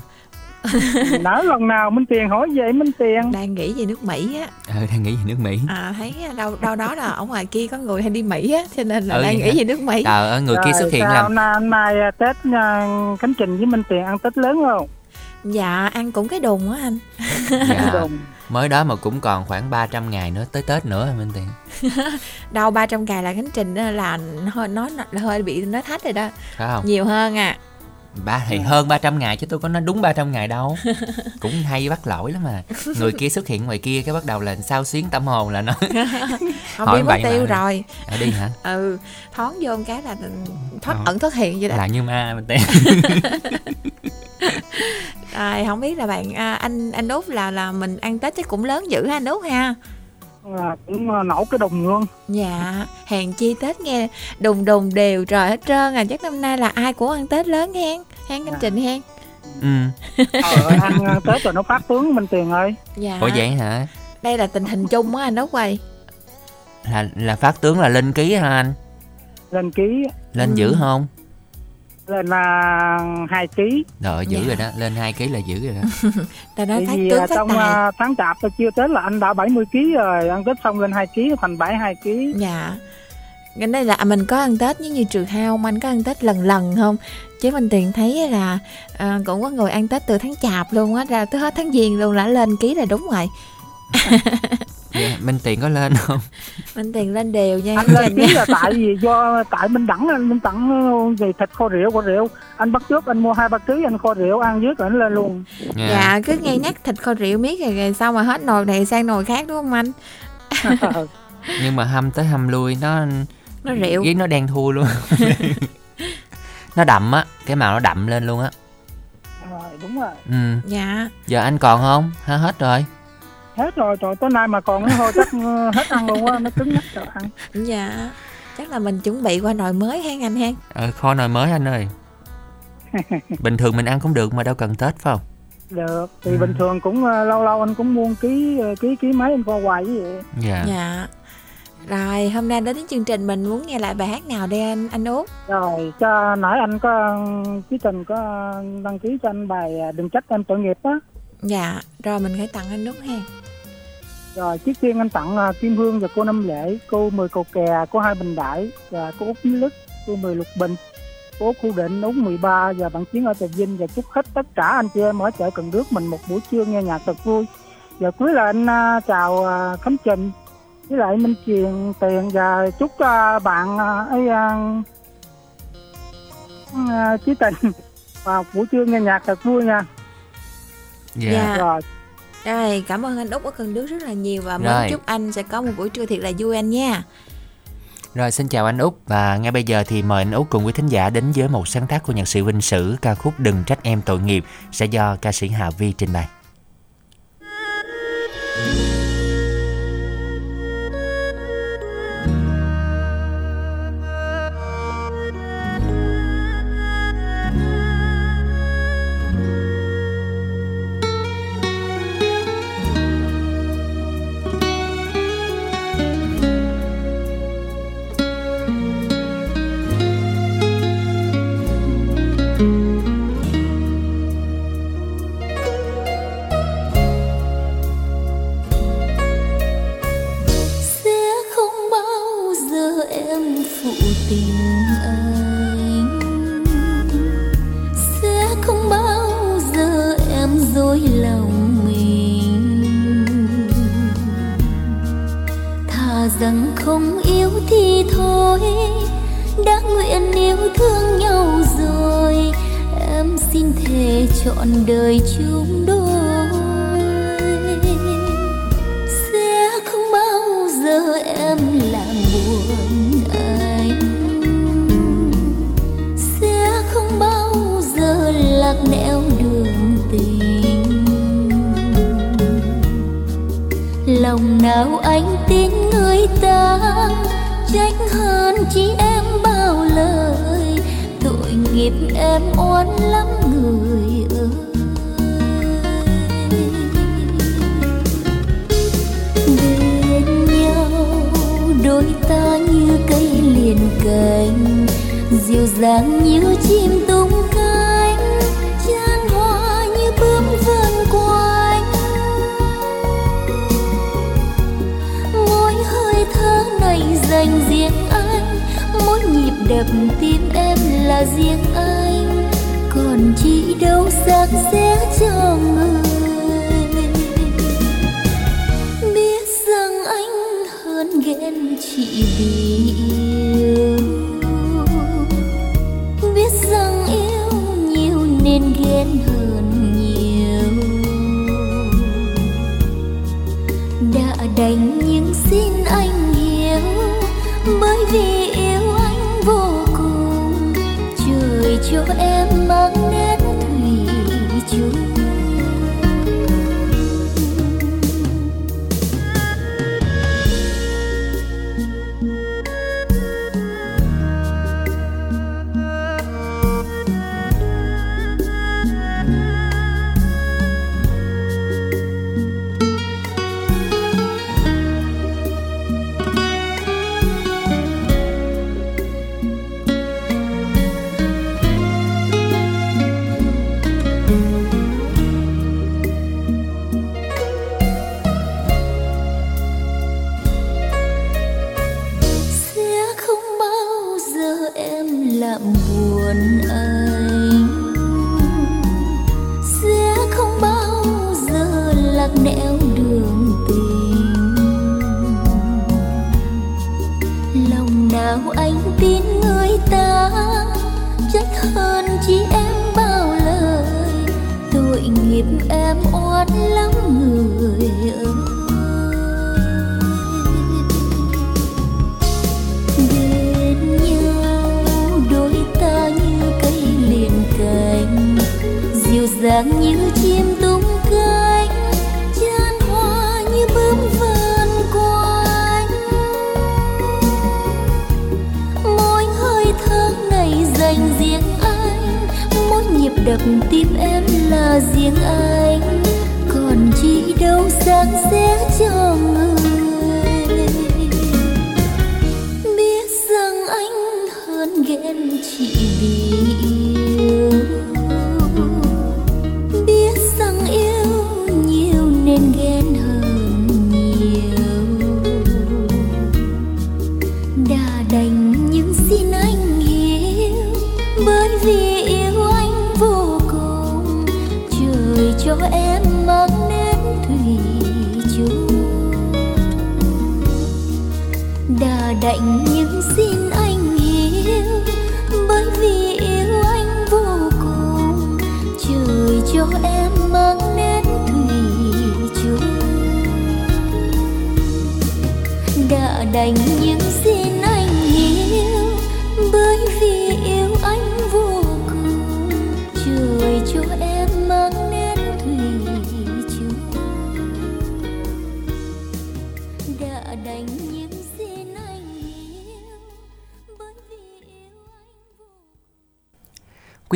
nỡ lần nào Minh Tiền hỏi vậy Minh Tiền. Đang nghĩ về nước Mỹ á. Ờ đang nghĩ về nước Mỹ. À thấy đâu đâu đó là ở ngoài kia có người hay đi Mỹ á cho nên là Ừ, đang nghĩ hả? về nước Mỹ. Trời ơi, người kia xuất hiện làm năm nay à, Tết à, Khánh Trình với Minh Tiền ăn Tết lớn không? Dạ ăn cũng cái đùng á anh. Dạ. mới đó mà cũng còn khoảng 300 ngày nữa tới Tết nữa Minh Tiền? Đâu 300 ngày là khánh trình là hơi nói là hơi bị nói thách rồi đó. Phải không? Nhiều hơn à ba thì hơn 300 ngày chứ tôi có nói đúng 300 ngày đâu. Cũng hay bắt lỗi lắm mà người kia xuất hiện ngoài kia cái bắt đầu là sao xuyến tâm hồn là nó không Hỏi đi mất tiêu bạ. rồi. À, đi hả? Ừ thoáng vô một cái là thoát Ờ. ẩn thoát hiện vậy đó. Là như ma Minh Tiền à, không biết là bạn à, anh anh út là là mình ăn tết chắc cũng lớn dữ ha anh út ha à, cũng à, nổ cái đùng luôn. Dạ hèn chi tết nghe đùng đùng đều trời hết trơn à. Chắc năm nay là ai cũng ăn tết lớn hen hen Dạ. anh trình hen? Ừ. Ờ, ăn Tết rồi nó phát tướng Minh Tiền ơi. Dạ. Ủa vậy hả? Đây là tình hình chung á anh út ơi. Là là phát tướng là linh ký hả anh? Lên ký. Lên Ừ. dữ không lên là hai ký. Rồi dữ Dạ. rồi đó lên 2 ký là dữ rồi đó. Ta nói Tại vì tướng à, phát trong tài. à, tháng chạp tôi chưa Tết là anh đã 70 kg rồi ăn Tết xong lên 2 kg thành 72 kg dạ. Cái đây là mình có ăn tết giống như trừ hao anh có ăn tết lần lần không? Chứ mình tiền thấy là à, cũng có người ăn tết từ tháng chạp luôn á ra tới hết tháng giêng luôn là lên ký là đúng rồi dạ, Minh Tiền có lên không? Mình tiền lên đều nha. Anh anh lên nha. là tại vì do tại Minh Đẳng anh Minh Đẳng về thịt kho rượu kho rượu. Anh bắt trước anh mua hai ba ký anh kho rượu ăn dưới rồi anh lên luôn. Dạ. Cứ nghe nhắc thịt kho rượu miết rồi, rồi xong mà hết nồi này sang nồi khác đúng không anh? Nhưng mà hâm tới hâm lui nó nó rượu. Với nó đen thui luôn. Nó đậm á cái màu nó đậm lên luôn á. Rồi đúng rồi. Ừ. Dạ. Giờ anh còn không? Ha hết rồi hết rồi trời tối nay mà còn thôi chắc ờ, hết ăn luôn á nó cứng nhắc rồi ăn dạ chắc là mình chuẩn bị qua nồi mới hen anh hen ờ, kho nồi mới anh ơi. Bình thường mình ăn cũng được mà đâu cần tết phải không? Được thì bình thường cũng ờ, lâu lâu anh cũng mua ký ờ, ký ký mấy anh kho hoài với vậy dạ. Dạ. Rồi hôm nay đến chương trình mình muốn nghe lại bài hát nào đây anh anh út rồi cho nãy anh có chí trình có đăng ký cho anh bài ờ, đừng trách em tội nghiệp á dạ rồi mình phải tặng anh nước hen rồi, trước tiên anh tặng à, Kim Hương và cô Năm Lễ, cô Mười Cầu Kè, cô Hai Bình Đại và cô Út Minh Lức, cô Mười Lục Bình, cô Út Khu Định, Út 13 và bạn Chiến ở Trà Vinh. Và chúc hết tất cả anh chị em ở chợ Cần Đước mình một buổi trưa nghe nhạc thật vui. Và cuối là anh à, chào à, Khánh Trình, với lại Minh Truyền Tiền. Và chúc bạn ấy Chí Tình vào buổi trưa nghe nhạc thật vui nha dạ rồi rồi cảm ơn anh út ở cần đước rất là nhiều và Rồi. muốn chúc anh sẽ có một buổi trưa thiệt là vui anh nha Rồi xin chào anh Út và ngay bây giờ thì mời anh Út cùng quý thính giả đến với một sáng tác của nhạc sĩ Vinh Sử ca khúc Đừng trách em tội nghiệp sẽ do ca sĩ Hà Vi trình bày. Chị vì yêu. Biết rằng yêu nhiều nên ghen hơn nhiều. Đã đành nhưng xin anh hiểu, bởi vì yêu anh vô cùng, trời cho em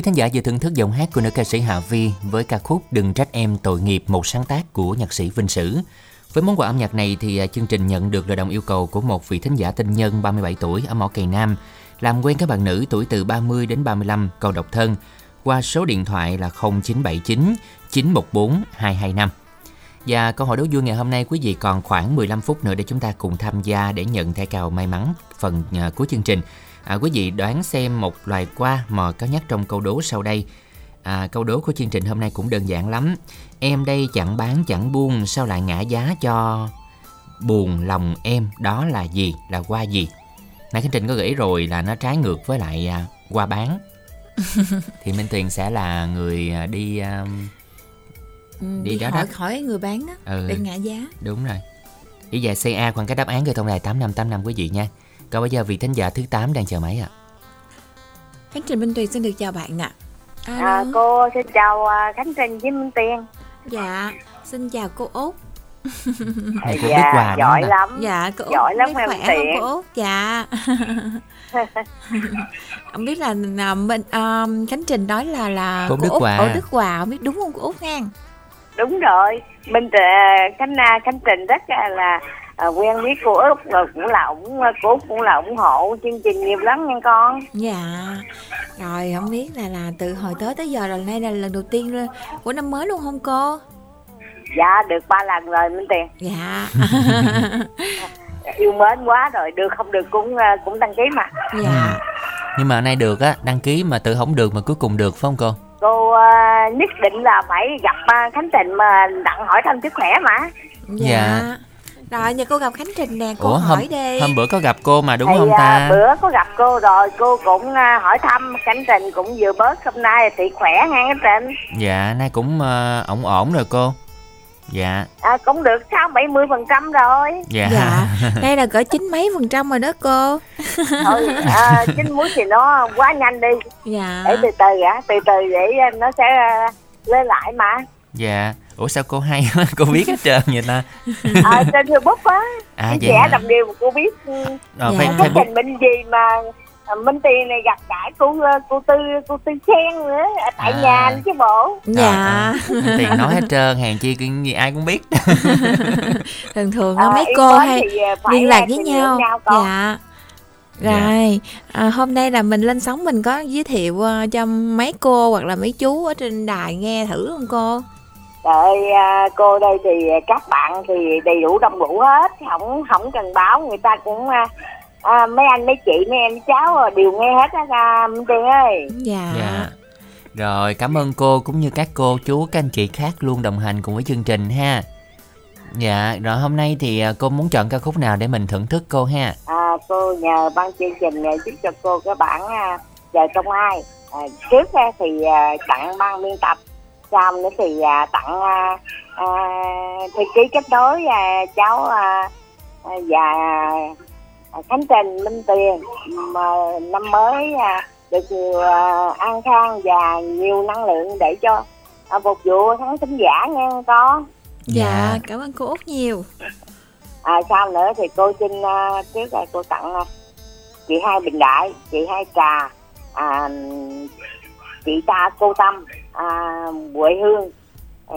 Quý thính giả vừa thưởng thức giọng hát của nữ ca sĩ Hạ Vi với ca khúc Đừng trách em tội nghiệp một sáng tác của nhạc sĩ Vinh Sử. Với món quà âm nhạc này thì à, chương trình nhận được lời đồng yêu cầu của một vị thính giả tinh nhân 37 tuổi ở Mỏ Cày Nam, làm quen các bạn nữ tuổi từ 30 đến 35 còn độc thân, qua số điện thoại là 0979 914 225. Và câu hỏi đố vui ngày hôm nay, quý vị còn khoảng 15 phút nữa để chúng ta cùng tham gia để nhận thẻ cào may mắn phần à, cuối chương trình. À, quý vị đoán xem một loài qua mò có nhắc trong câu đố sau đây. À, câu đố của chương trình hôm nay cũng đơn giản lắm. Em đây chẳng bán chẳng buôn sao lại ngã giá cho buồn lòng em đó là gì là qua gì? Nãy chương trình có gợi ý rồi là nó trái ngược với lại à, qua bán. Thì Minh Tuyền sẽ là người à, đi à, Ừ, Đi đi đó hỏi đó. hỏi người bán đó Ừ. để ngã giá Đúng rồi. Ý về CA khoảng cái đáp án gửi thông đài 8585 quý vị nha. Còn bây giờ vị thính giả thứ 8 đang chờ máy ạ. Khánh Trình Minh Tuyền xin được chào bạn ạ À, cô xin chào à, Khánh Trình với Minh Tiền. Dạ, xin chào cô Út. Này cô Dạ, biết quà giỏi ạ? lắm. Dạ, cô Út Giỏi lắm khỏe Tiện. không cô Út? Dạ. không biết là, là mình um, Khánh Trình nói là là Cô cô Đức Út Hòa. à. ở Đức Hòa, không biết đúng không cô Út nha. Đúng rồi. Minh Tề- Khánh à, Khánh Trình rất là, là à, quen biết cô Út rồi cũng là ủng cô Út cũng là ủng hộ chương trình nhiều lắm nha con. Dạ. Rồi không biết là là từ hồi tới tới giờ là nay là lần đầu tiên của năm mới luôn không cô? Dạ được ba lần rồi Minh Tiền. Dạ. yêu mến quá rồi được không được cũng ờ, cũng đăng ký mà dạ nhưng mà nay được á đăng ký mà tự không được mà cuối cùng được phải không cô cô ờ, nhất định là phải gặp ờ, khánh trình mà đặng hỏi thăm sức khỏe mà dạ rồi giờ cô gặp khánh trình nè cô ủa hỏi hôm đi. hôm bữa có gặp cô mà đúng thì không à, ta bữa có gặp cô rồi cô cũng à, hỏi thăm khánh trình cũng vừa bớt hôm nay thì khỏe nha khánh trình. Dạ nay cũng ờ, ổn ổn rồi cô. Dạ. À, cũng được sáu bảy mươi phần trăm rồi. Dạ, dạ. Đây là cỡ chín mấy phần trăm rồi đó cô. Thôi à, chín muối thì nó quá nhanh đi. Dạ. Để từ từ ạ từ từ để à, nó sẽ à, lên lại mà. Dạ ủa sao cô hay quá? Cô biết hết trơn vậy ta. À, trên facebook á À, à, trẻ hả? đồng điều mà cô biết. Ờ, Dạ. Khánh facebook trình bệnh gì mà à, Minh Tiền này gặp cãi cô ờ, cô tư cô tư sen nữa ở tại À. nhà chứ bộ. Dạ. Anh tiền nói hết trơn hàng chi cái gì ai cũng biết. Thường thường À, á mấy cô hay à, liên lạc à, với nhau. nhau con. dạ. Rồi à, hôm nay là mình lên sóng mình có giới thiệu ờ, cho mấy cô hoặc là mấy chú ở trên đài nghe thử không cô Đợi à, cô đây thì các bạn thì đầy đủ đông đủ hết. Không không cần báo người ta cũng à, à, mấy anh mấy chị mấy em cháu đều nghe hết á à, Tiền ơi. Dạ. Dạ. Rồi cảm ơn cô cũng như các cô chú các anh chị khác luôn đồng hành cùng với chương trình ha. Dạ rồi hôm nay thì à, cô muốn chọn ca khúc nào để mình thưởng thức cô ha? À, cô nhờ ban chương trình giúp cho cô cái bản à, giờ trong ai. À, trước thì à, tặng ban biên tập sau nữa thì à, tặng à, à, thư ký kết nối à, cháu à, à, và à, khánh trình minh tiền. Mà năm mới à, được nhiều à, an khang và nhiều năng lượng để cho à, phục vụ khán thính giả nha con dạ cảm ơn cô út nhiều. À, sau nữa thì cô xin uh, trước là cô tặng à, chị hai bình đại chị hai trà à, chị ta cô tâm à, huệ hương à,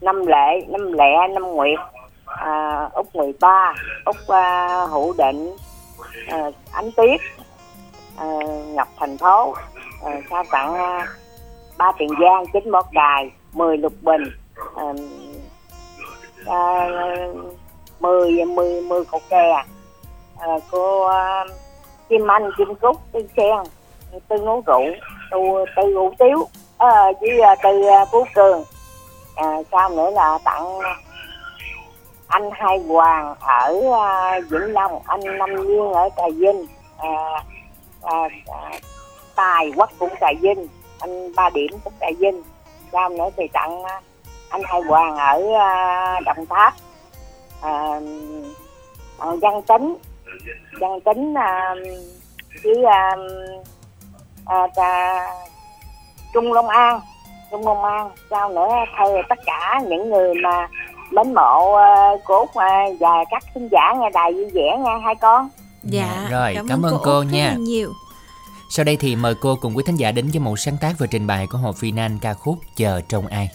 năm lệ năm lẹ năm nguyệt à, úc 13 úc à, hữu định à, ánh tuyết à, ngọc thành phố à, sao tặng à, ba tiền giang chín một đài 10 lục bình à, à, 10 10 10 cục kè à, cô à, Kim Anh Kim Cúc Tư Sen Tư Nấu Rượu Tư Tư Hủ Tiếu à, với uh, Tư uh, Phú Cường. Ờ, à, sau nữa là tặng anh Hai Hoàng ở uh, Vĩnh Long anh Năm Viên ở Trà Vinh. À, à, à, Tài Quốc cũng Trà Vinh anh Ba Điểm cũng Trà Vinh. Sau nữa thì tặng ờ, anh Hai Hoàng ở Đồng Tháp. À, văn tính văn tính à, với à, à, Trung Long An Trung Long An sao nữa? Thơ tất cả những người mà mến mộ uh, của à, và các khán giả nghe đài vui vẻ nha hai con. Dạ rồi cảm, ơn cô, rất nha nhiều. Sau đây thì mời cô cùng quý thính giả đến với một sáng tác và trình bày của Hồ Phi Nan ca khúc Chờ Trong Ai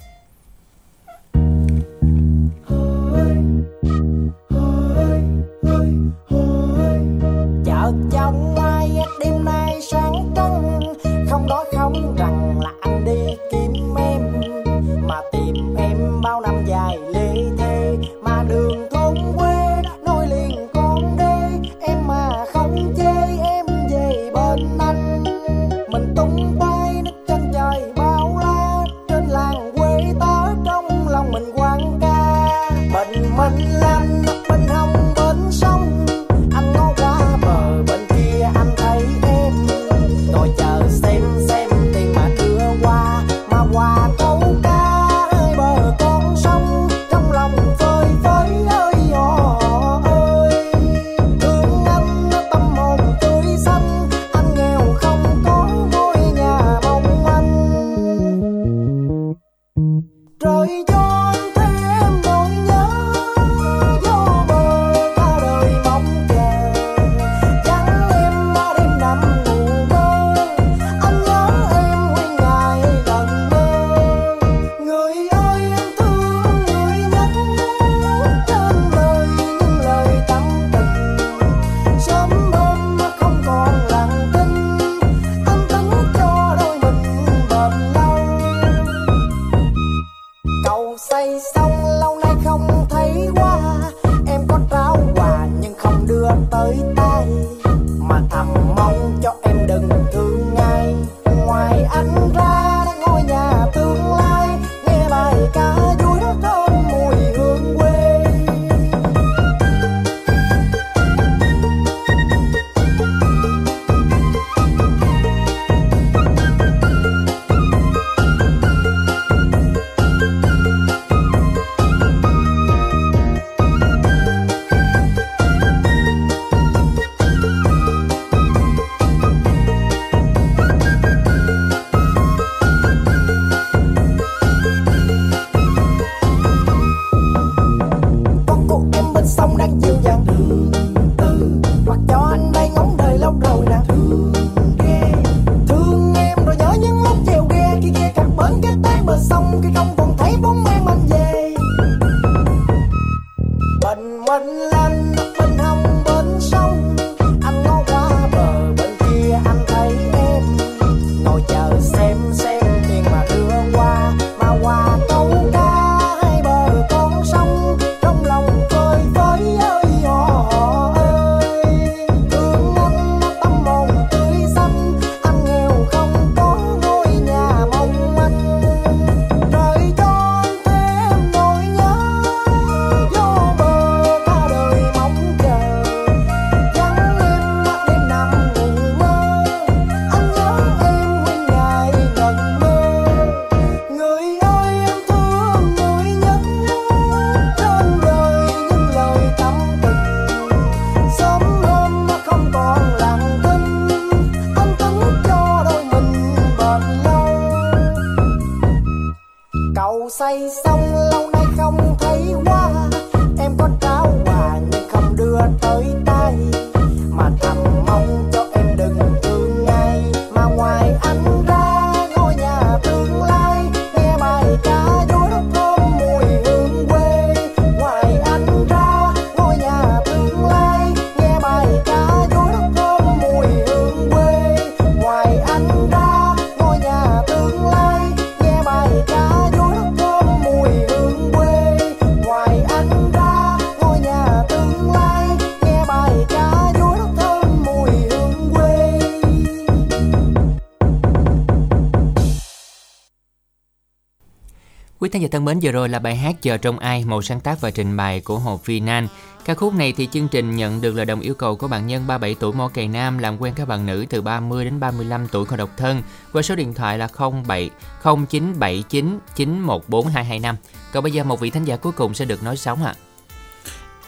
thân mến, vừa rồi là bài hát Chờ trong ai, một sáng tác và trình bày của Hồ Phi Nan. Ca khúc này thì chương trình nhận được lời đồng yêu cầu của bạn nhân 37 tuổi mỏ cày nam làm quen các bạn nữ từ 30 đến 35 tuổi còn độc thân qua số điện thoại là 07 0979 914 225. Còn bây giờ một vị thính giả cuối cùng sẽ được nói sống ạ.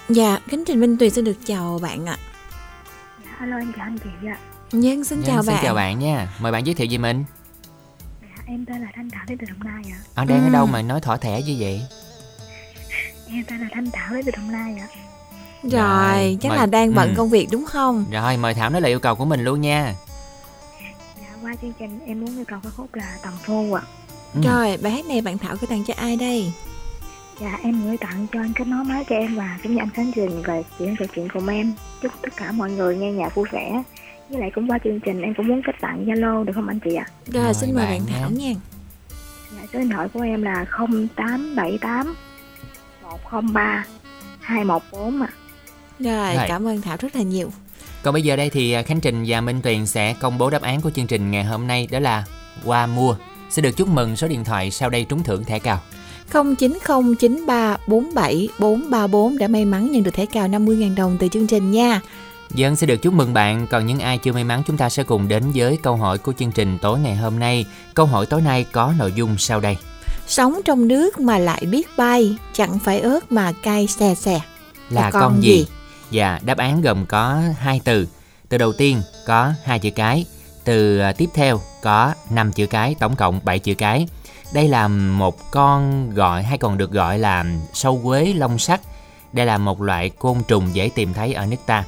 Dạ, kính trình Minh Tuyền xin được chào bạn ạ. Alo em chào anh chị ạ. Nhân xin chào Nhân bạn. Xin chào bạn nha. Mời bạn giới thiệu về mình. Em tên là Thanh Thảo đến từ Đồng Nai ạ. À, đang ở Ừ. đâu mà nói thỏ thẻ như vậy? Em tên là Thanh Thảo đến từ Đồng Nai ạ. Rồi, chắc mời- là đang bận ừ. công việc đúng không? Rồi, mời Thảo nói lời yêu cầu của mình luôn nha. Dạ, qua chương trình em muốn yêu cầu ca khúc là Tần Phu ạ. Ừ. Rồi, bài hát này bạn Thảo gửi tặng cho ai đây? Dạ, em gửi tặng cho anh kết nối máy cho em và cũng như anh Khánh Trình về chuyện trò chuyện cùng em. Chúc tất cả mọi người nghe nhạc vui vẻ. Với lại cũng qua chương trình em cũng muốn kết bạn Zalo được không anh chị ạ? Rồi, xin mời bạn Thảo nha. Dạ, số điện thoại của em là 0878 103 214 ạ. Rồi, Rồi. cảm ơn Thảo rất là nhiều. Còn bây giờ đây thì à, Khánh Trình và Minh Tuyền sẽ công bố đáp án của chương trình ngày hôm nay đó là qua mua. Xin được chúc mừng số điện thoại sau đây trúng thưởng thẻ cào. 0909347434 đã may mắn nhận được thẻ cào 50.000 đồng từ chương trình nha. Dân sẽ được chúc mừng bạn, còn những ai chưa may mắn chúng ta sẽ cùng đến với câu hỏi của chương trình tối ngày hôm nay. Câu hỏi tối nay có nội dung sau đây. Sống trong nước mà lại biết bay, chẳng phải ớt mà cay xè xè. Là, con, gì? Dạ, đáp án gồm có hai từ. Từ đầu tiên có hai chữ cái, từ à, tiếp theo có 5 chữ cái, tổng cộng 7 chữ cái. Đây là một con gọi hay còn được gọi là sâu quế lông sắt. Đây là một loại côn trùng dễ tìm thấy ở nước ta.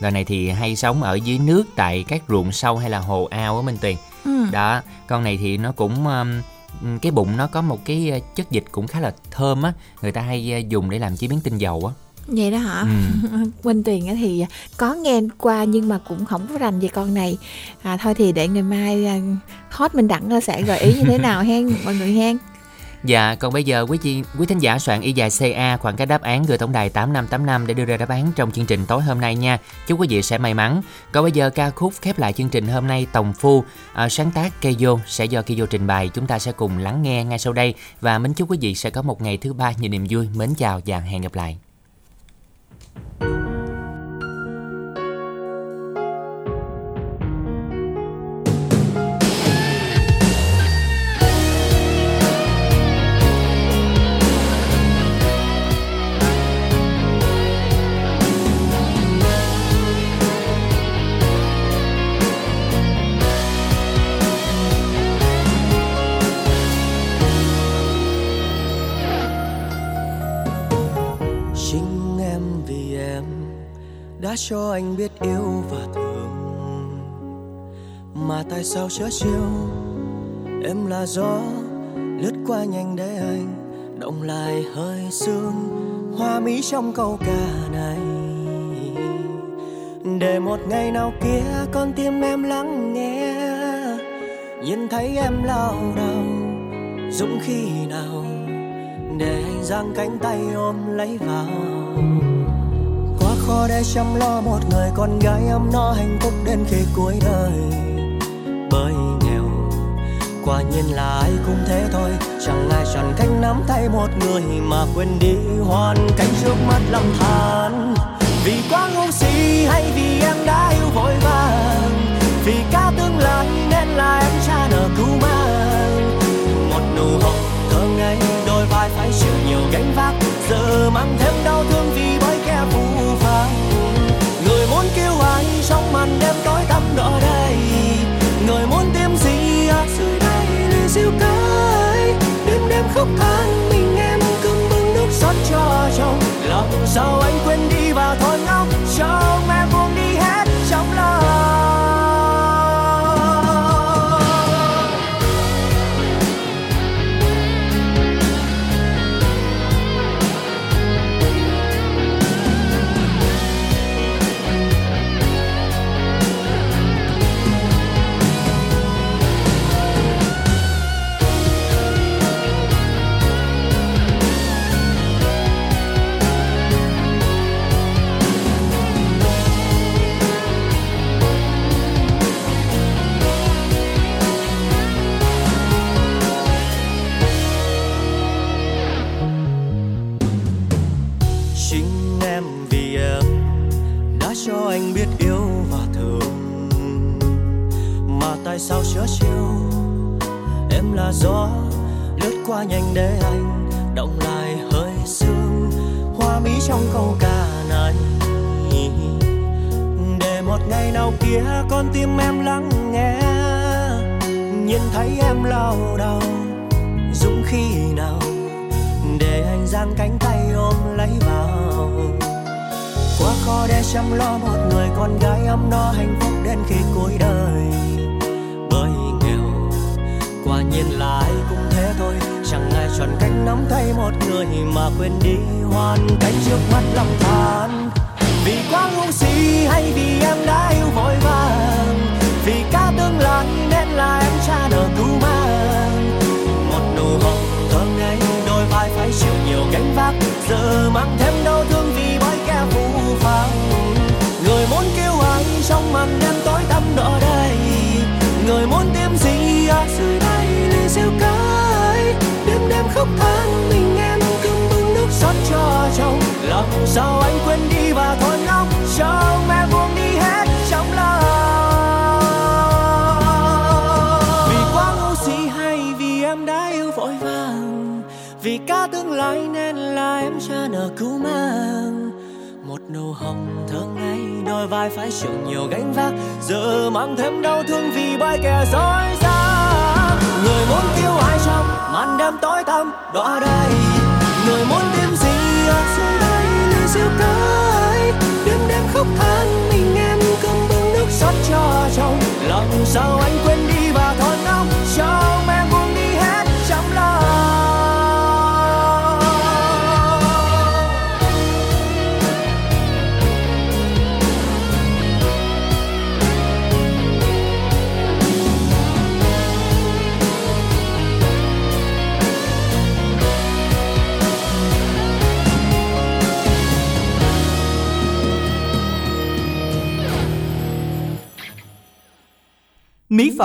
Loài này thì hay sống ở dưới nước tại các ruộng sâu hay là hồ ao ở Minh Tuyền. Ừ. Đó, con này thì nó cũng um, cái bụng nó có một cái uh, chất dịch cũng khá là thơm á, người ta hay uh, dùng để làm chế biến tinh dầu á. Vậy đó hả? Ừ. Quỳnh Tuyền á thì có nghe qua nhưng mà cũng không có rành về con này. À, thôi thì để ngày mai à, hot mình đặng sẽ gợi ý như thế nào hen mọi người hen. Dạ, còn bây giờ quý chị, quý thính giả soạn y dài CA khoảng cách đáp án gửi tổng đài 8585 để đưa ra đáp án trong chương trình tối hôm nay nha. Chúc quý vị sẽ may mắn. Còn bây giờ ca khúc khép lại chương trình hôm nay Tòng Phu à, sáng tác Keyo sẽ do Keyo trình bày. Chúng ta sẽ cùng lắng nghe ngay sau đây và mến chúc quý vị sẽ có một ngày thứ ba nhiều niềm vui. Mến chào và hẹn gặp lại. chính cho anh biết yêu và thương. Mà tại sao chớ chiều em là gió lướt qua nhanh để anh động lại hơi sương hoa mỹ trong câu ca này. Để một ngày nào kia con tim em lắng nghe. Nhìn thấy em lao đầu dũng khi nào. Để anh giang cánh tay ôm lấy vào khó để chăm lo một người con gái ấm no hạnh phúc đến khi cuối đời. Bởi nghèo, quả nhiên là ai cũng thế thôi. Chẳng ai chọn cách nắm tay một người mà quên đi hoàn cảnh trước mắt lòng than vì quá ngu si hay vì em đã yêu vội vàng. Vì cả tương lai nên là em cha nợ cứu mang. Một nụ hôn thơ ngây, đôi vai phải chịu nhiều gánh vác. Giờ mang thêm đau thương vì bởi kẻ phũ trong màn đêm tối tăm đỏ đây. Người muốn tìm gì ở dưới đây nơi siêu cái đêm đêm khóc than, mình em cưng bưng nước xót cho chồng. Lòng sao anh quên đi và thôi ngóc cho em buông đi hết trong lòng